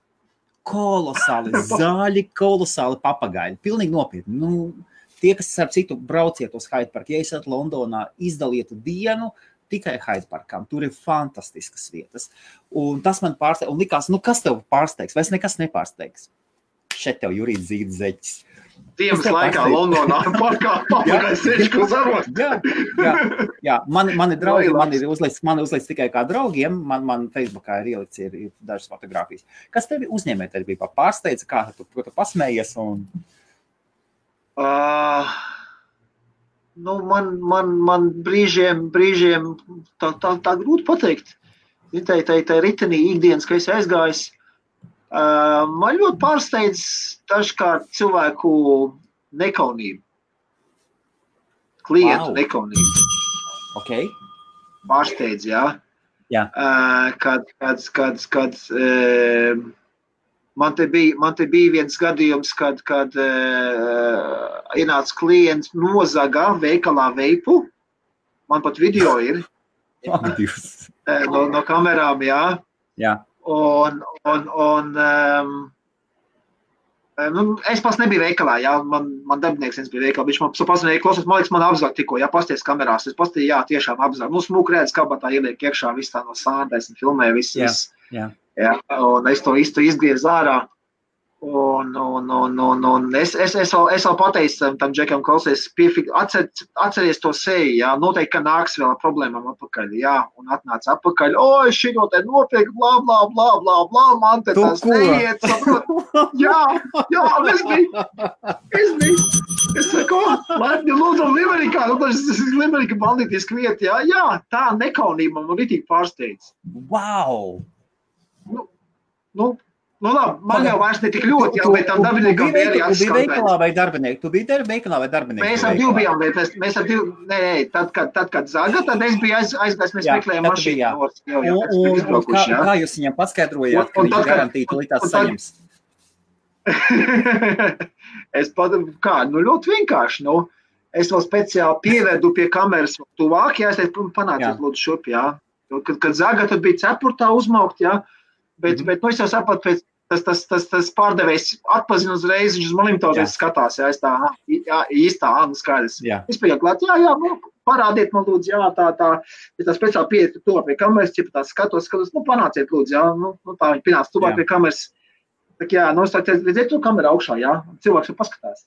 kolosāli, (laughs) zaļi, kolosāli papagaļi. Pilnīgi nopietni. Nu, tie, kas ar citu brauciet uz Haidparku, ja esat Londonā, izdaliet dienu. Tikai Haidparkam. Tur ir fantastiskas vietas. Un tas man pārsteidza. Un likās, nu kas tev pārsteigs? Vai es nekas nepārsteigs? Šeit tev jūrīt zīd zeķis. Dienas laikā pasteiktu. Londonā (laughs) parkā papagairs sēž, ko zarot. Jā, jā, jā. Man, mani draugi, man ir uzlicis, man uzlicis tikai kā draugiem. Man, man Facebookā ir ielicis ir, ir dažas fotogrāfijas. Kas tevi uzņēmējdarbībā pārsteidza? Kā tu, ko tu pasmējies? Un... Uh, nu, man, man, man brīžiem, brīžiem tā, tā, tā grūti pateikt. Tā ir tā, tā ritenī ikdienas, ka es aizgājis. Man ļoti pārsteidz dažkārt cilvēku nekaunību. Klientu Wow. nekaunību. Okay. Pārsteidz, jā. Jā. Kad, kad, kad, kad man, te bija, man te bija viens gadījums, kad, kad ienāca klients nozaga veikalā veipu. Man pat video ir (laughs) no, no kamerām, jā. Jā. Un, un, un um, nu, es pats nebiju veikalā, jā, man, man darbinieks viens bija veikalā. Viņš man paziņoja, klausies, man liekas, man apzāk tikko, jā, pasties kamerās. Es pasties, jā, tiešām apzāk. Nu, smūk redz, kabatā ieliek iekšā, viss tā no sāndēs un filmē, viss, Jā, jā. Jā, un es to īstu izgriezu ārā. Un, un, un, un, un es, es, es, vēl, es vēl pateicu tam, tam džekam, klausies, atcer, atceries to seju, jā, noteikti, ka nāks vēl ar problēmām atpakaļ, jā, un atnāca atpakaļ, oi, šito te nopirkt, bla, bla, bla, bla, bla, man te tas neiet, saprot, jā, jā, es biju, es biju, es saku, laipni lūdzu, Limerikā, nu, tas ir Limerika bandīties kviet, jā, jā, tā nekaunība man ritīgi pārsteidz. Wow! Nu, nu, nu labi, man jau vairs ne tik ļoti, jā, bet tam darbiniekam bija arī veik- tu biji veikalā vai darbinieki? Tu biji dar- veikalā vai darbinieki? Mēs ar veikalā? bijām, mēs, mēs ar divu, nē, nē, tad, kad, tad, kad zaga, tad es biju aiz, aizgājis, mēs Jā, meklējām mašīnu. jā. Jā, Un, un, un kā, kā jūs viņam paskaidrojāt, ka viņš tulītās un tad- saņems? (laughs) es pat, kā, nu ļoti vienkārši, nu, es vēl speciāli pievedu pie kameras tuvāk, jā, es teicu, panāciet lūdzu šurp, jā. Kad, kad zaga, tad bija cepurtā uzmaukt, jā, bet, Mhm. bet, nu, es jau sapratu, pēc, tas, tas, tas, tas pārdevējs atpazina uzreiz, viņš uz tautiem skatās, es tā, jā, īstā, ā, nu skaidrs. Es biju klāt, jā, jā, nu, parādiet man, lūdzu, jā, tā, tā, ja tā speciāli pieiet to pie kameras, ja tā skatos, skatos, nu, panāciet, lūdzu, jā, nu, nu tā viņi pienāca tuvāk pie kameras. Tā, jā, nu, es tā teicu, redziet, to kamerā augšā, jā, cilvēks jau paskatās.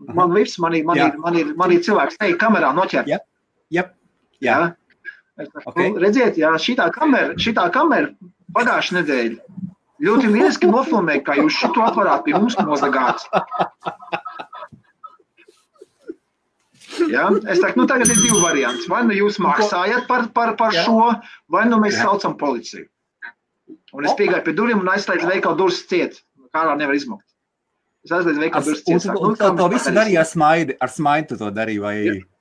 Man vips, man ir, man Jā. ir, man ir, man ir cilvēks, te kamerā noķert. Jā. jā, jā. Jā. Es saku, Ok. nu, redziet, jā, šitā kamera, šitā kamera pagājušā nedēļa ļoti lieliski nofilmēja, kā jūs šo aparātu pie mums nozagāt. Ja? Es saku, nu tagad ir divi varianti. Vai nu jūs maksājat par, par, par Jā. šo, vai nu mēs Jā. saucam policiju. Un es piegāju pie durvīm un aizslēdzu veikalu durvis ciet. Kā nevar izmukt. Es aizslēdzu veikalu durvis Un, ciet. un, Saku, un nu, to, mēs visu darīja ar smaidu. Ar smaidu to darīji. Vai...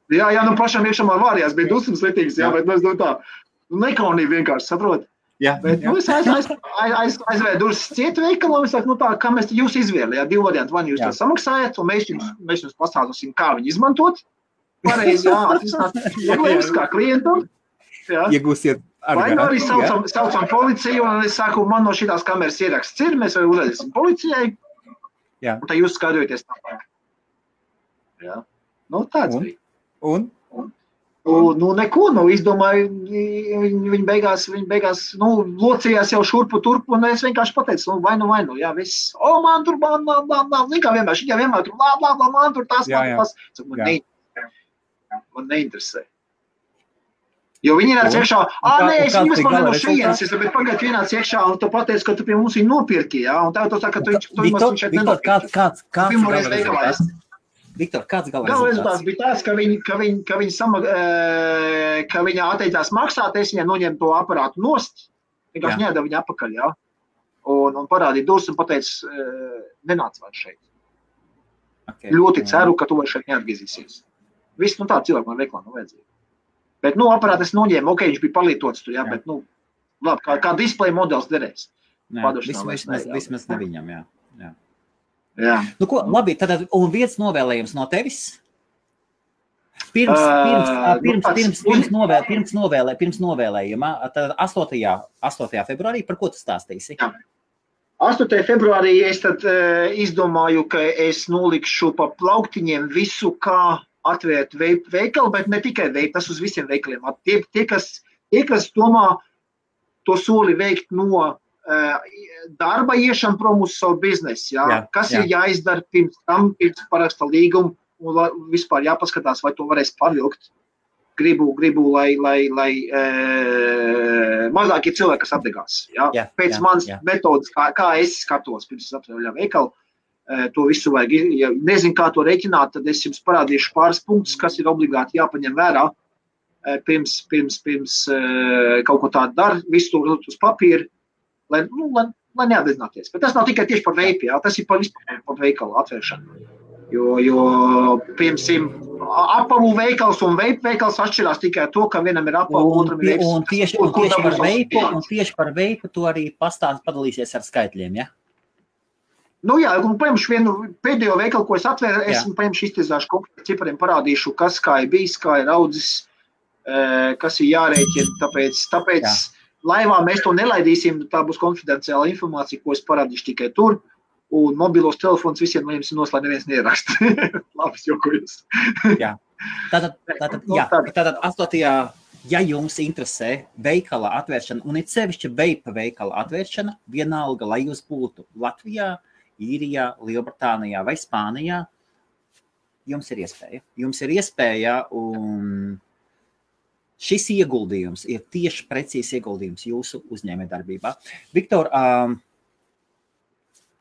Jā, jā, nu pašam iekšā vārījās, bija dusmas lietības, jā, Jā. bet nu, es domāju tā, nu, nekaunīgi vienkārši, saprot. Jā, Bet, nu, es aiz, aiz, aiz, aiz, cietu veikalā, un saku, nu tā, kā mēs jūs izvēlējāt, divi varianti, vai nu jūs to samaksājat, un mēs jums, mēs jums pastāstīsim, kā viņu izmantot. Pareizi, jā, atrisināt problēmas (laughs) kā klientam. Jā. Iegūsiet Vai nu arī garantiju, jā? saucam, saucam policiju, un es saku, man no šīs kameras ieraksts ir, mēs jau uzraidīsim policijai, Jā. un tad jūs skatīties tālāk. Jā. Nu, tāds Un? bija. Un? Nu, nu, neko, nu, izdomāju, viņi, viņi beigās, viņi beigās, nu, locījās jau šurpu turpu, un es vienkārši pateicu, nu, vai nu, vai nu, jā, viss, o, man tur, man, man, man, man, zin kā vienmēr, šī vienmēr tur, blā, blā, blā, man tur tas, Jā, man jā. tas, Saku, man, neinteresē. man neinteresē. Jo viņi nāca iekšā, ah, nē, es kāds viņu gala no šejienes, es bet pagaidu vienāc iekšā, un tu pateici, ka tu pie mums viņu nopirki, jā, un tā tu saka, ka tu, tu, tu, Viktor, viņš šeit Viktor, kāds, nenopirki. kāds, kāds Pirmo gala reizi veikalā es- rezultāts? Viktor, kāds gala Gala rezultāts bija tāds, ka viņi, ka viņi, ka viņi, sama, eh, ka viņi atteicās maksāt, es viņai noņēmu to aparātu nost, vienkārši Jā. nedevu viņu atpakaļ, jā. Un, un parādīju durvis un pateicu, eh, nenāc vairs šeit. Okay. Ļoti ceru, ka tu vairs šeit neatgriezīsies. Viss, nu tā cilvēku man veiklā nav vajadzīga. Bet, nu, aparātu es noņēmu, ok, viņš bija palietots tur, jā, Jā. bet, nu, labi, kā, kā displeja modelis derēs. Padošanā vismaz, vismaz ne viņam, jā. jā. Jā. Nu, ko, labi, tad un viens novēlējums no tevis. Pirms, pirms, pirms, pirms, pirms, novēl, pirms, novēlē, pirms novēlējuma, tad 8. 8. februārī, par ko tu stāstīsi? Jā. 8. februārī es tad, uh, izdomāju, ka es nolikšu pa plauktiņiem visu, kā atvērt veikalu, bet ne tikai veikalu, tas uz visiem veikaliem. Tie, tie, kas, tie, kas domā to soli veikt no uh, darba iešana prom uz savu biznesu, jā? Jā, kas jā. ir jāizdara pirms tam, pirms paraksta līgumu, un vispār jāpaskatās, vai to varēs pavilkt. Gribu, gribu lai, lai, lai e, mazāk ir cilvēki, kas apdegās. Ja? Jā, Pēc jā, manas jā. metodas, kā, kā es skatos, pirms es atvēru veikalu, e, to visu vajag. Ja nezinu, kā to reiķināt, tad es jums parādīšu pāris punktus, kas ir obligāti jāpaņem vērā. E, pirms, pirms, pirms e, kaut ko tādu dara, visu to uz papīra, lai, nu, lai, lai neapzināties. Bet tas nav tikai tieši par veipu, jā, tas ir par vispār par veikalu atvēršanu. Jo, jo piemēram, apavu veikals un veipu veikals atšķirās tikai to, ka vienam ir apavu, otram ir veips. Un tieši, un tieši par veipu, un tieši par veipu tu arī pastāst, padalīsies ar skaitļiem, ja? Nu jā, un paņemšu vienu pēdējo veikalu, ko es atvēru, es paņemšu iztiezāšu konkrēti cipariem, parādīšu, kas kā ir bijis, kā ir audzis, kas ir jārēķina, tāpēc, tāpēc jā. Laivā mēs to nelaidīsim, tā būs konfidenciāla informācija, ko es parādīšu tikai tur. Un mobilos telefonus visiem no jums ir noslēgts, neviens neierakst. (laughs) Labi, jokojos. jā. Tātad, tātad, jā, tātad 8. Ja jums interesē veikala atvēršana, un it sevišķi veipa veikala atvēršana, vienalga, lai jūs būtu Latvijā, Īrijā, Lielbritānijā vai Spānijā, jums ir iespēja. Jums ir iespēja, un šis ieguldījums ir tieši precīzi ieguldījums jūsu uzņēmējdarbībā. Viktor, um,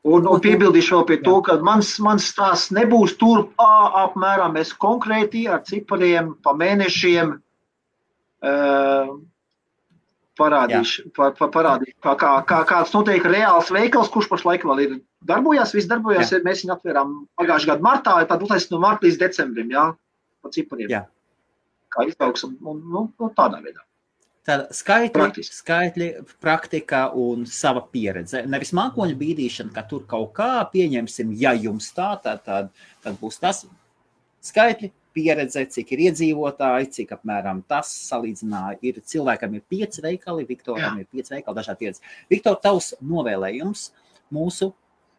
Un, un piebildīšu vēl pie to, ka mans, mans stāsts nebūs tur apmēram. Es konkrēti ar cipariem pa mēnešiem uh, parādīšu, pa, pa, parādīšu kā, kā, kā, kāds notiek reāls veikals, kurš pašlaik vēl ir darbojās. Viss darbojās, jā. mēs viņu atvērām pagājušā gada martā, tad būtībā no marta līdz decembrim, jā, pa cipariem. Jā. Kā izaugsam, un nu, nu, tādā veidā. Tāda skaitļi, Praktiski. skaitļi, praktika un sava pieredze. Nevis mākoņu bīdīšana, ka tur kaut kā pieņemsim, ja jums tā, tad, tad, tad būs tas skaitļi, pieredze, cik ir iedzīvotāji, cik apmēram tas salīdzināja. Ir cilvēkam ir pieci veikali, Viktoram Jā. ir pieci veikali, dažādi pieredze. Viktor, tavs novēlējums mūsu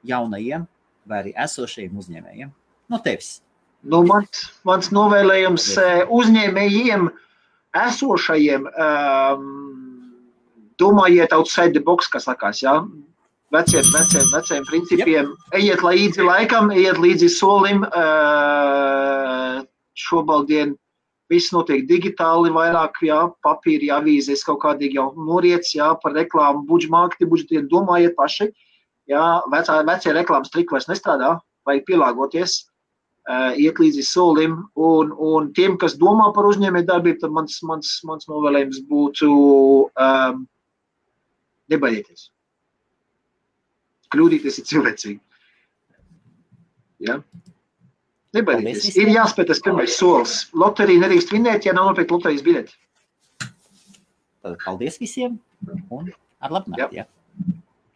jaunajiem vai arī esošajiem uzņēmējiem no tevis? Nu, mans, mans novēlējums eh, uzņēmējiem esošajiem, um, domājiet, outside the box, kas sakās, ja? veciem, veciem, veciem principiem, yep. ejiet līdzi laikam, ejiet līdzi solim. Uh, šobaldien viss notiek digitāli, vairāk jā, papīri, avīzes, kaut kādīgi jau noriets, jā, par reklāmu, budžmākti, budžetiet, domājiet paši. Jā, vecā, vecie reklāmas triki vairs nestrādā, vajag pielāgoties iet līdzi solim. Un, un tiem, kas domā par uzņēmēju darbību, tad mans, mans, mans novēlējums būtu um, nebaidieties. Kļūdīties ir cilvēcīgi. Ja? Nebaidieties. Ir jāspēj tas pirmais solis. Loterija nedrīkst vinēt, ja nav nopirkt loterijas biļeti. Tad paldies visiem un ar labu nakti. Ja.